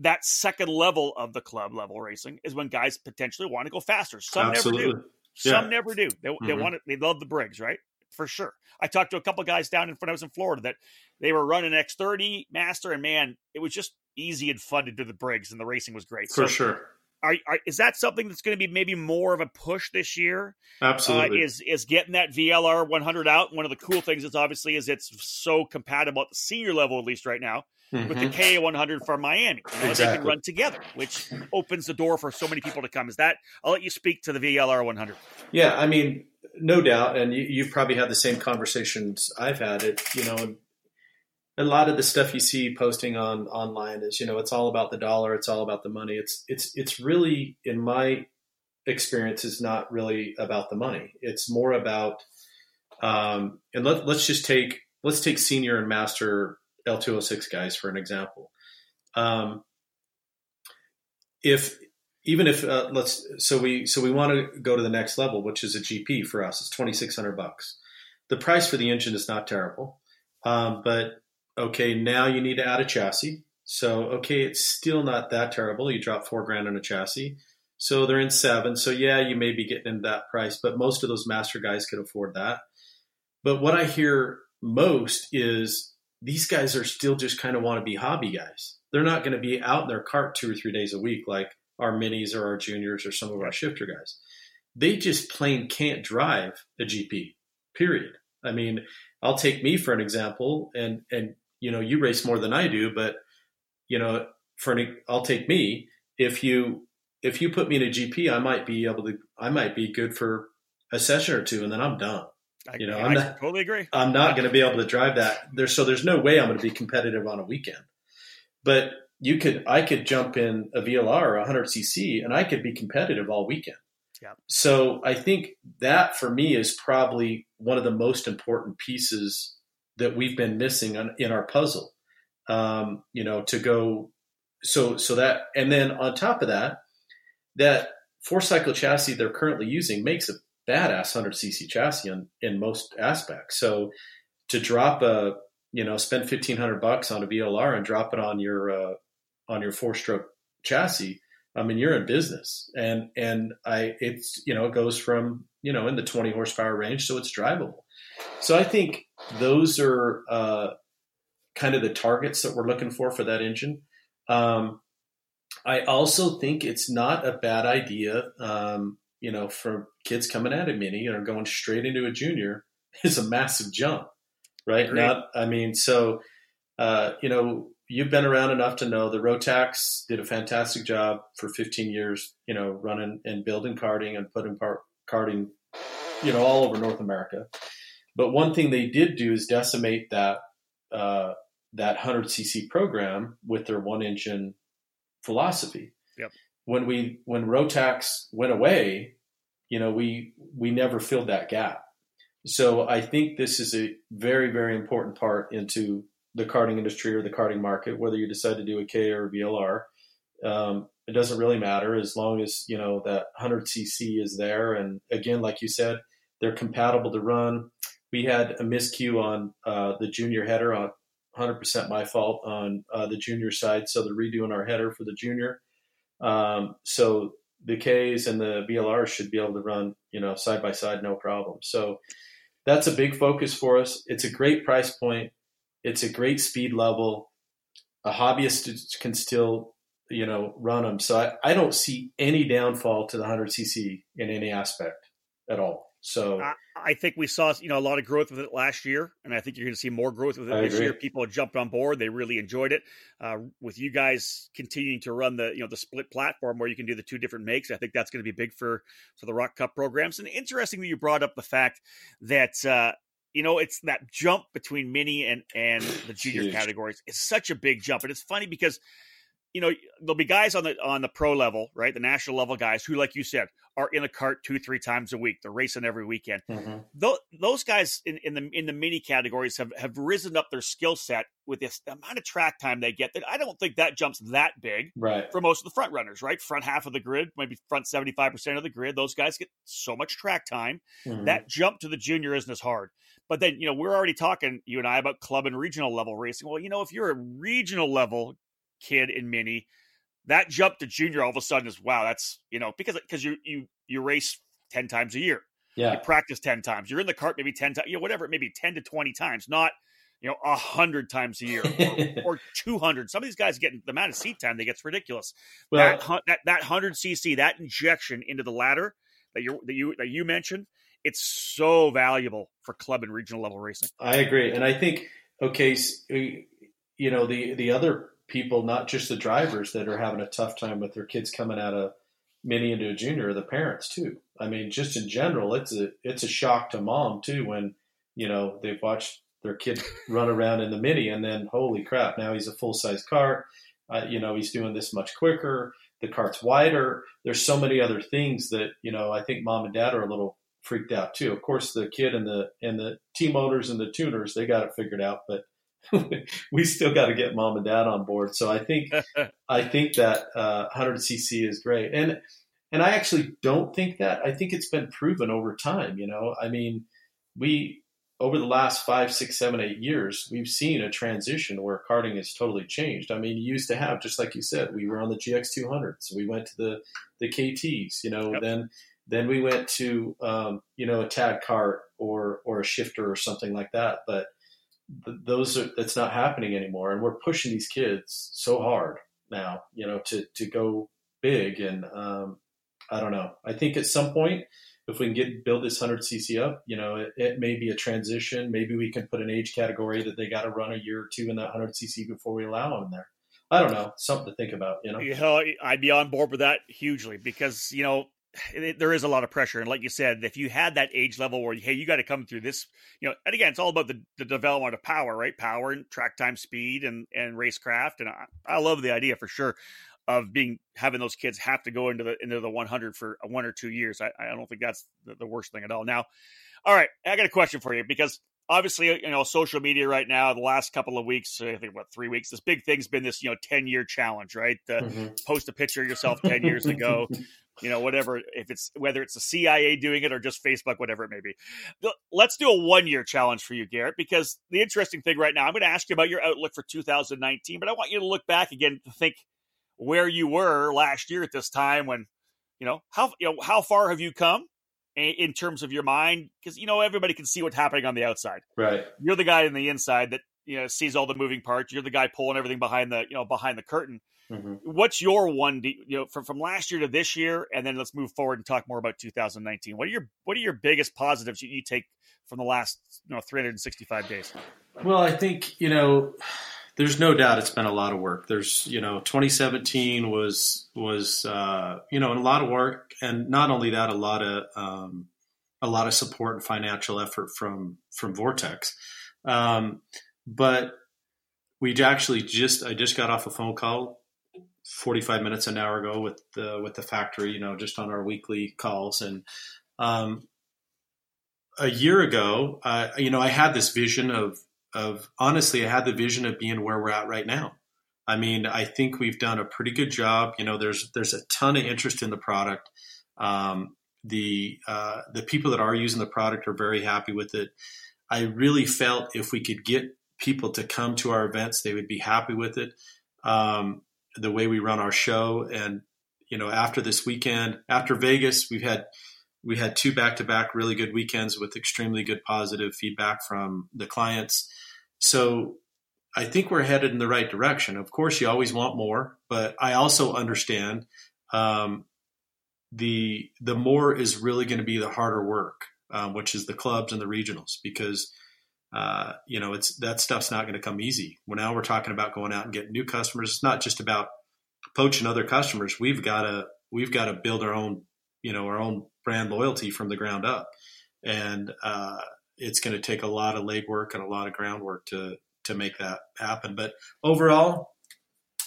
that second level of the club level racing is when guys potentially want to go faster. Some Absolutely. never do. Some Yeah. never do. They, they Mhm. want it. They love the Briggs, right? For sure. I talked to a couple guys down in when I was in Florida that they were running X30 Master, and man, it was just easy and fun to do the Briggs, and the racing was great. For so, sure. are, are, is that something that's going to be maybe more of a push this year? Absolutely. Uh, is is getting that VLR 100 out? One of the cool things is obviously is it's so compatible at the senior level, at least right now, with the Mhm. KA 100 from IAME. You know, They can run together, which opens the door for so many people to come. Is that? I'll let you speak to the VLR 100. Yeah, I mean, no doubt, and you, you've probably had the same conversations I've had. It, you know, a lot of the stuff you see posting on online is, you know, it's all about the dollar, it's all about the money. It's it's it's really, in my experience, is not really about the money. It's more about, um, and let, let's just take let's take senior and master L206 guys for an example. Um, if even if uh, let's so we so we want to go to the next level, which is a GP for us. It's twenty six hundred bucks. The price for the engine is not terrible, um, but okay, now you need to add a chassis. So okay, it's still not that terrible. You drop four grand on a chassis, so they're in seven. So yeah, you may be getting into that price, but most of those master guys could afford that. But what I hear most is these guys are still just kind of want to be hobby guys. They're not going to be out in their kart two or three days a week like our minis or our juniors or some of our shifter guys. they just plain can't drive a GP. Period. I mean, I'll take me for an example, and and you know, you race more than I do, but you know, for an, I'll take me. If you if you put me in a GP, I might be able to. I might be good for a session or two, and then I'm done. I, You know, I I'm not- totally agree. I'm not going to be able to drive that. There's so there's no way I'm going to be competitive on a weekend. But you could, I could jump in a VLR or 100 cc, and I could be competitive all weekend. Yeah. So I think that for me is probably one of the most important pieces that we've been missing on, in our puzzle. Um, you know, to go so so that, and then on top of that, that four cycle chassis they're currently using makes a badass 100 cc chassis in, in most aspects. So to drop a, you know, spend 1500 bucks on a VLR and drop it on your, uh, on your four stroke chassis, I mean, you're in business and, and I, it's, you know, it goes from, you know, in the 20 horsepower range. So it's drivable. So I think those are, uh, kind of the targets that we're looking for for that engine. Um, I also think it's not a bad idea, um, you know, for kids coming out of mini and are going straight into a junior is a massive jump, right? Agreed. Now, I mean, so, uh, you know, you've been around enough to know the Rotax did a fantastic job for 15 years, you know, running and building karting and putting part karting, you know, all over North America. But one thing they did do is decimate that, uh, that 100 cc program with their one engine philosophy. Yep. When we when Rotax went away, you know, we we never filled that gap. So I think this is a very very important part into the karting industry or the karting market, whether you decide to do a K or a VLR. Um, it doesn't really matter as long as you know that 100 cc is there. And again, like you said, they're compatible to run. We had a miscue on uh, the junior header on 100% my fault on uh, the junior side. So they're redoing our header for the junior. Um, so the Ks and the VLRs should be able to run, you know, side by side, no problem. So that's a big focus for us. It's a great price point. It's a great speed level. A hobbyist can still, you know, run them. So I, I don't see any downfall to the 100cc in any aspect at all. So I, I think we saw you know a lot of growth with it last year, and I think you're going to see more growth with it I this agree. year. People jumped on board; they really enjoyed it. Uh, with you guys continuing to run the you know the split platform where you can do the two different makes, I think that's going to be big for for the ROK Cup programs. And interesting that you brought up the fact that. Uh, you know, it's that jump between mini and and the junior categories. It's such a big jump, and it's funny because you know there'll be guys on the on the pro level, right, the national level guys who, like you said, are in a kart two three times a week. They're racing every weekend mhm. those, those guys in, in the in the mini categories have, have risen up their skill set with this amount of track time they get that I don't think that jumps that big right. for most of the front runners, right? Front half of the grid, maybe front 75% of the grid, those guys get so much track time. Mhm. That jump to the junior isn't as hard. But then, you know, we're already talking, you and I, about club and regional level racing. Well, you know, if you're a regional level kid in mini, that jump to junior all of a sudden is wow, that's you know, because because you you you race ten times a year. Yeah. You practice 10 times. You're in the kart maybe 10 times you know whatever maybe 10 to 20 times not you know 100 times a year or, or 200 some of these guys getting the amount of seat time they gets ridiculous. Well, that, that that 100 cc that injection into the ladder that you that you that you mentioned it's so valuable for club and regional level racing. I agree, and I think okay, you know the the other people, not just the drivers that are having a tough time with their kids coming out of mini into a junior, the parents too. I mean, just in general, it's a it's a shock to mom too when you know they've watched their kid run around in the mini, and then holy crap, now he's a full size car. Uh, you know, he's doing this much quicker. The kart's wider. There's so many other things that you know. I think mom and dad are a little freaked out too. Of course, the kid and the and the team owners and the tuners they got it figured out, but we still got to get mom and dad on board. So I think I think that uh, 100cc is great, and and I actually don't think that. I think it's been proven over time. You know, I mean, we over the last five, six, seven, eight years, we've seen a transition where karting has totally changed. I mean, you used to have, just like you said, we were on the GX200s, we went to the the KTs, you know, Yep. then then we went to um, you know a tag kart or or a shifter or something like that, but those are that's not happening anymore, and we're pushing these kids so hard now, you know, to to go big, and um, I don't know. I think at some point, if we can get build this 100 cc up, you know, it, it may be a transition. Maybe we can put an age category that they got to run a year or two in that 100 cc before we allow them there. I don't know, something to think about. You know, yeah, I'd be on board with that hugely because you know it, there is a lot of pressure, and like you said, if you had that age level where hey, you got to come through this, you know, and again, it's all about the, the development of power, right? Power and track time, speed, and and racecraft, and I, I love the idea for sure of being having those kids have to go into the into the 100 for one or two years. I, I don't think that's the, the worst thing at all. Now, all right, I got a question for you because obviously, you know, social media right now, the last couple of weeks, I think what three weeks, this big thing's been this, you know, 10 year challenge, right? Uh, mm-hmm. Post a picture of yourself 10 years ago, you know, whatever, if it's whether it's the CIA doing it or just Facebook, whatever it may be. Let's do a one year challenge for you, Garrett, because the interesting thing right now, I'm going to ask you about your outlook for 2019, but I want you to look back again to think where you were last year at this time when, you know, how, you know, how far have you come? in terms of your mind because you know everybody can see what's happening on the outside right you're the guy in the inside that you know sees all the moving parts you're the guy pulling everything behind the you know behind the curtain mm-hmm. what's your one you know from from last year to this year and then let's move forward and talk more about 2019 what are your what are your biggest positives you, you take from the last you know 365 days well i think you know there's no doubt it's been a lot of work. There's, you know, 2017 was was uh, you know a lot of work, and not only that, a lot of um, a lot of support and financial effort from from Vortex. Um, but we actually just I just got off a phone call 45 minutes an hour ago with the with the factory, you know, just on our weekly calls, and um, a year ago, uh, you know, I had this vision of of honestly, I had the vision of being where we're at right now. I mean, I think we've done a pretty good job. You know, there's there's a ton of interest in the product. Um, the uh, the people that are using the product are very happy with it. I really felt if we could get people to come to our events, they would be happy with it. Um, the way we run our show, and you know, after this weekend, after Vegas, we've had we had two back to back really good weekends with extremely good positive feedback from the clients. So I think we're headed in the right direction. Of course, you always want more, but I also understand um, the the more is really going to be the harder work, um, which is the clubs and the regionals, because uh, you know it's that stuff's not going to come easy. Well, now we're talking about going out and getting new customers. It's not just about poaching other customers. We've got to we've got to build our own you know our own brand loyalty from the ground up, and uh, it's going to take a lot of legwork and a lot of groundwork to to make that happen. But overall,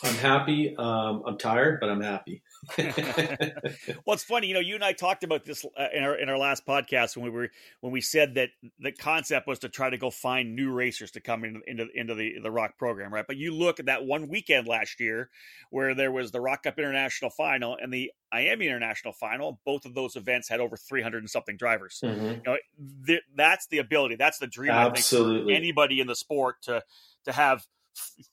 I'm happy. Um, I'm tired, but I'm happy. well, it's funny, you know. You and I talked about this uh, in our in our last podcast when we were when we said that the concept was to try to go find new racers to come in, into into the the ROK program, right? But you look at that one weekend last year where there was the ROK Cup International Final and the IAME International Final. Both of those events had over 300 and something drivers. Mm-hmm. You know, th- that's the ability. That's the dream. Absolutely. anybody in the sport to to have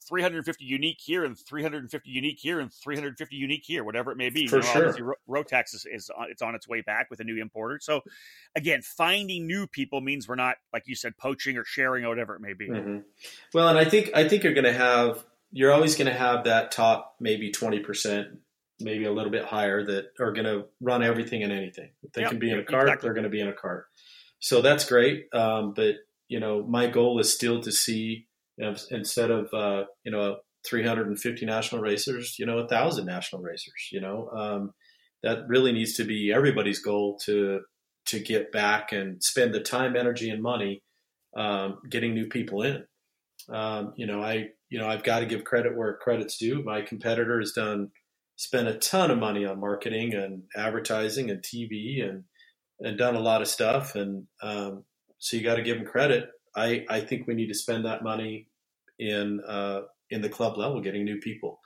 350 unique here and 350 unique here and 350 unique here, whatever it may be. For you know, sure. Rotax is, is on, it's on its way back with a new importer. So, again, finding new people means we're not, like you said, poaching or sharing or whatever it may be. Mm-hmm. Well, and I think I think you're going to have you're always going to have that top maybe 20 percent, maybe a little bit higher that are going to run everything and anything. If they yep, can be in a kart, exactly. they're going to be in a kart. So that's great. Um, but you know, my goal is still to see you know, instead of uh, you know 350 national racers, you know, a thousand national racers. You know, um, that really needs to be everybody's goal to to get back and spend the time, energy, and money um, getting new people in. Um, you know, I you know I've got to give credit where credit's due. My competitor has done spent a ton of money on marketing and advertising and TV and and done a lot of stuff. And um, so you got to give them credit. I, I think we need to spend that money in uh, in the club level, getting new people,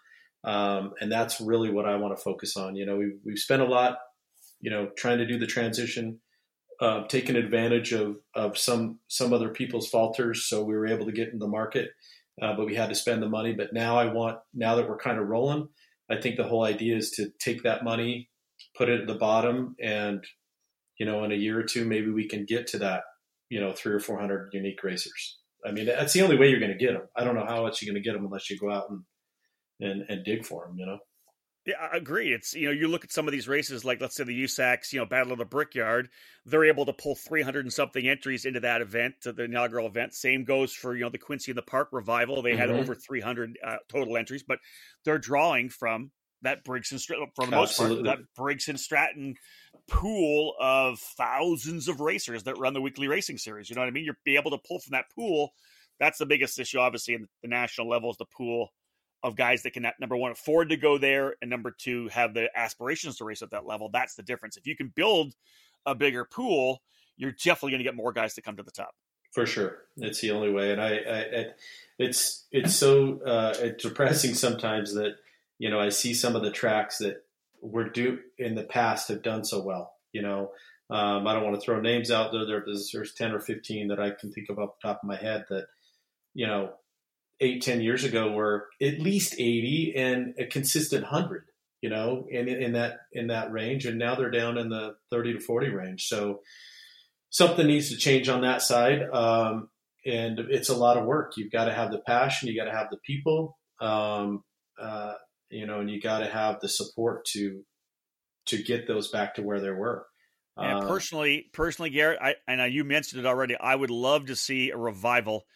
um, and that's really what I want to focus on. You know, we've we've spent a lot, you know, trying to do the transition, uh, taking advantage of of some some other people's falters, so we were able to get in the market, uh, but we had to spend the money. But now I want now that we're kind of rolling, I think the whole idea is to take that money, put it at the bottom, and you know, in a year or two, maybe we can get to that you know three or four hundred unique racers. I mean, that's the only way you're going to get them. I don't know how else you're going to get them unless you go out and and, and dig for them. You know. Yeah, I agree. It's you know you look at some of these races like let's say the USACs, you know, Battle of the Brickyard, they're able to pull 300 and something entries into that event, the inaugural event. Same goes for you know the Quincy in the Park revival. They had Mhm. over 300 uh, total entries, but they're drawing from that Briggs and Stratton for the most part that Briggs and Stratton pool of thousands of racers that run the weekly racing series. You know what I mean? You're be able to pull from that pool. That's the biggest issue, obviously, in the national level is the pool of guys that can number one afford to go there, and number two have the aspirations to race at that level. That's the difference. If you can build a bigger pool, you're definitely going to get more guys to come to the top. For sure, it's the only way, and I, I it, it's it's so uh, depressing sometimes that you know I see some of the tracks that were due in the past have done so well. You know, um, I don't want to throw names out there. There's there's ten or fifteen that I can think of off the top of my head that you know eight ten years ago were at least eighty and a consistent hundred. You know, in in that in that range, and now they're down in the thirty to forty range. So something needs to change on that side. Um, and it's a lot of work. You've got to have the passion. You got to have the people, um, uh, you know, and you got to have the support to to get those back to where they were. And Uh, personally, personally, Garrett, I, I know you mentioned it already. I would love to see a revival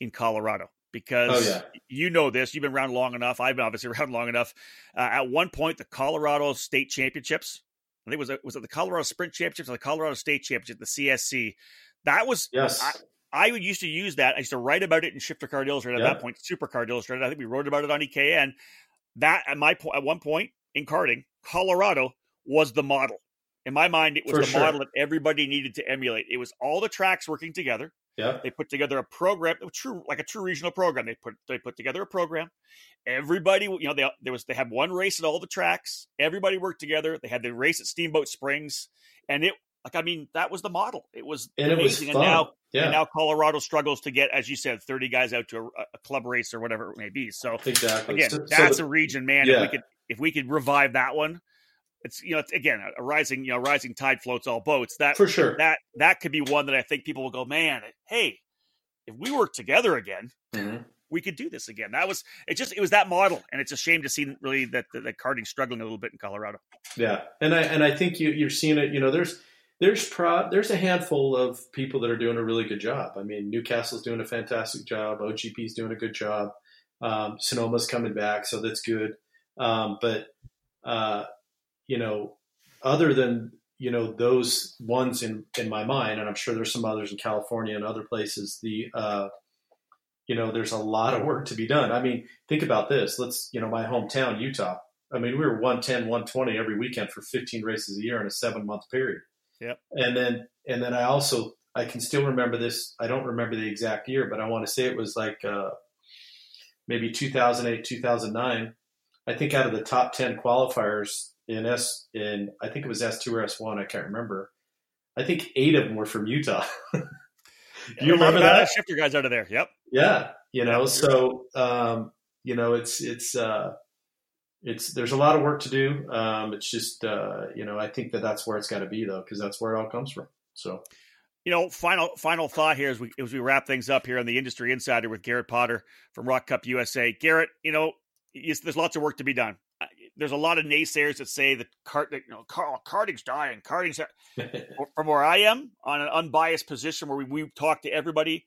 in Colorado because Oh, yeah. you know this. You've been around long enough. I've been obviously around long enough. Uh, at one point, the Colorado State Championships. I think it was was it the Colorado Sprint Championships or the Colorado State Championship, the CSC. That was yes, I, I used to use that. I used to write about it in Shifter Kart Illustrated at Yeah. that point, SuperKart Illustrated. I think we wrote about it on EKN. That at my point, at one point in karting, Colorado was the model. In my mind, it was For the sure. model that everybody needed to emulate. It was all the tracks working together. yeah, They put together a program, a true like a true regional program. They put they put together a program. Everybody, you know, they there was they had one race at all the tracks. Everybody worked together. They had the race at Steamboat Springs, and it like I mean that was the model. It was and it was amazing. and now yeah, and now Colorado struggles to get, as you said, 30 guys out to a, a club race or whatever it may be. So exactly. again, So- so that's the- a region, man. If we could if we could revive that one, it's you know, it's, again, a rising, you know, rising tide floats all boats. That for sure. that that could be one that I think people will go, man, hey, if we work together again, Mhm. we could do this again. That was it just it was that model. And it's a shame to see really that that, that karting struggling a little bit in Colorado. Yeah, and I and I think you you're seeing it. You know, there's there's pro there's a handful of people that are doing a really good job. I mean, Newcastle's doing a fantastic job. OGP's doing a good job. Um, Sonoma's coming back, so that's good. Um, but uh, you know, other than you know those ones in in my mind, and I'm sure there's some others in California and other places. The uh, you know, there's a lot of work to be done. I mean, think about this. Let's you know, my hometown, Utah. I mean, we were 110, 120 every weekend for 15 races a year in a seven month period. Yep. And then, and then I also, I can still remember this. I don't remember the exact year, but I want to say it was like, uh, maybe 2008, 2009. I think out of the top 10 qualifiers in S in, I think it was S2 or S1. I can't remember. I think eight of them were from Utah. Do you remember that? Shifter guys out of there. Yep. Yeah, you know, so um, you know, it's it's uh, it's there's a lot of work to do. Um, it's just uh, you know, I think that that's where it's got to be though, because that's where it all comes from. So You know, final final thought here as we as we wrap things up here on the Industry Insider with Garrett Potter from ROK Cup USA. Garrett, you know, there's lots of work to be done. There's a lot of naysayers that say that kart, that, you know, car, karting's dying. Karting's from where I am on an unbiased position where we, we talk to everybody.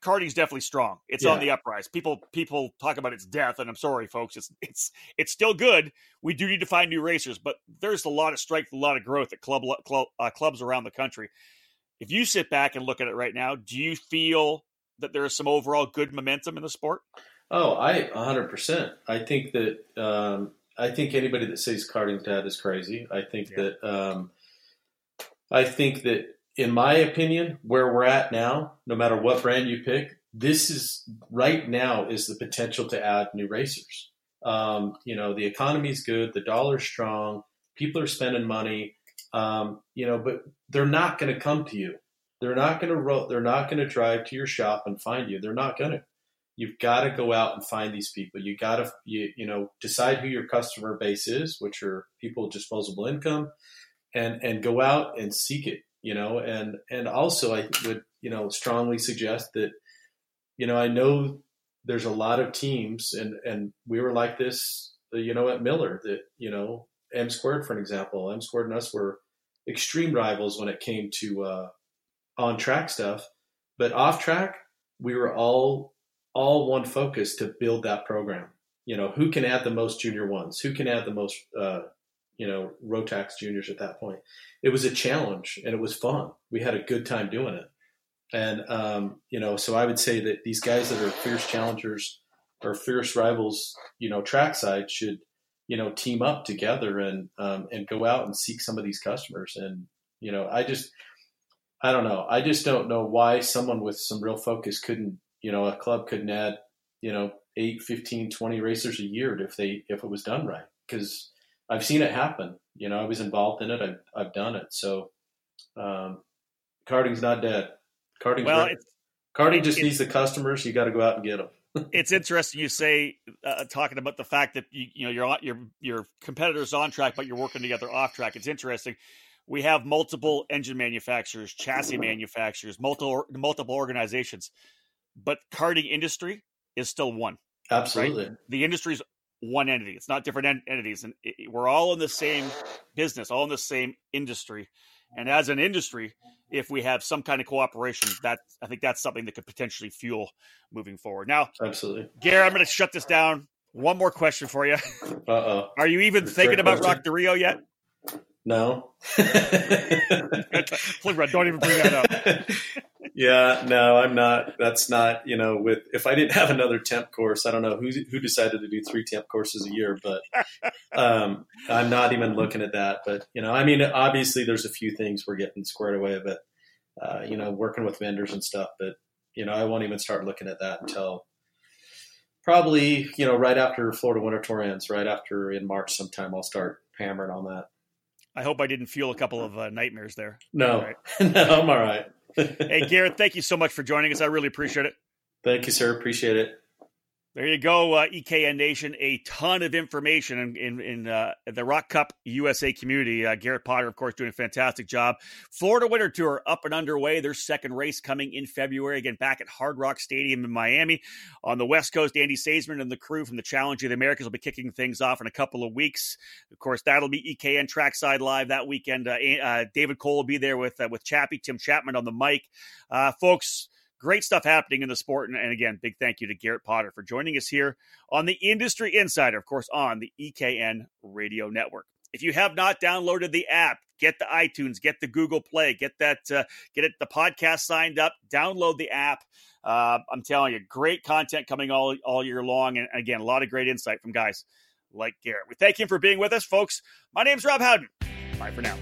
Karting's definitely strong. It's on the uprise. People people talk about its death, and I'm sorry, folks. It's it's it's still good. We do need to find new racers, but there's a lot of strength, a lot of growth at club, club uh, clubs around the country. If you sit back and look at it right now, do you feel that there is some overall good momentum in the sport? Oh, I 100%. I think that um, I think anybody that says karting's dead is crazy. I think Yeah. that um, I think that in my opinion, where we're at now, no matter what brand you pick, this is right now is the potential to add new racers. Um, you know, the economy's good, the dollar's strong, people are spending money. Um, you know, but they're not going to come to you. They're not going to ro- they're not going to drive to your shop and find you. They're not going to you've got to go out and find these people. You got to, you, you know, decide who your customer base is, which are people with disposable income, and and go out and seek it. You know, and and also I would you know strongly suggest that, you know, I know there's a lot of teams, and and we were like this you know, at Miller that, you know, M squared, for an example, M squared and us were extreme rivals when it came to uh, on track stuff, but off track, we were all all one focus to build that program. You know, who can add the most junior ones? Who can add the most, uh, you know, Rotax juniors at that point? It was a challenge and it was fun. We had a good time doing it. And, um, you know, so I would say that these guys that are fierce challengers or fierce rivals, you know, trackside should, you know, team up together and, um, and go out and seek some of these customers. And, you know, I just, I don't know. I just don't know why someone with some real focus couldn't, you know, a club couldn't add, you know, 8, 15, 20 racers a year if they, if it was done right. Cause I've seen it happen. You know, I was involved in it. I've, I've done it. So, um, karting's not dead. Karting, well, karting just needs the customers. You got to go out and get them. it's interesting you say uh, talking about the fact that you, you know your your your competitors on track, but you're working together off track. It's interesting. We have multiple engine manufacturers, chassis manufacturers, multiple multiple organizations, but karting industry is still one. Absolutely, right? the industry's one entity. It's not different en- entities, and it, we're all in the same business, all in the same industry. And as an industry, if we have some kind of cooperation, that I think that's something that could potentially fuel moving forward. Now, absolutely, Gary, I'm going to shut this down. One more question for you. Uh oh. Are you even thinking about ROK the Rio yet? No. Please, don't even bring that up. yeah, no, I'm not. That's not. You know, with if I didn't have another temp course, I don't know who who decided to do three temp courses a year, but um, I'm not even looking at that. But you know, I mean, obviously, there's a few things we're getting squared away, but uh, you know, working with vendors and stuff. But you know, I won't even start looking at that until probably you know right after Florida Winter Tour ends, right after in March sometime. I'll start hammering on that. I hope I didn't fuel a couple of uh, nightmares there. No, right. no, I'm all right. hey, Garrett, thank you so much for joining us. I really appreciate it. Thank you, sir. Appreciate it. There you go, uh, EKN Nation. A ton of information in, in, in uh, the ROK Cup USA community. Uh, Garrett Potter, of course, doing a fantastic job. Florida Winter Tour up and underway. Their second race coming in February, again, back at Hard Rock Stadium in Miami. On the West Coast, Andy Seisman and the crew from the Challenge of the Americas will be kicking things off in a couple of weeks. Of course, that'll be EKN Trackside Live that weekend. Uh, uh, David Cole will be there with, uh, with Chappie, Tim Chapman on the mic. folks, Great stuff happening in the sport. And, and, again, big thank you to Garrett Potter for joining us here on the Industry Insider, of course, on the EKN Radio Network. If you have not downloaded the app, get the iTunes, get the Google Play, get that, uh, get it, the podcast signed up, download the app. Uh, I'm telling you, great content coming all all year long, and again, a lot of great insight from guys like Garrett. We thank him for being with us, folks. My name's Rob Howden. Bye for now.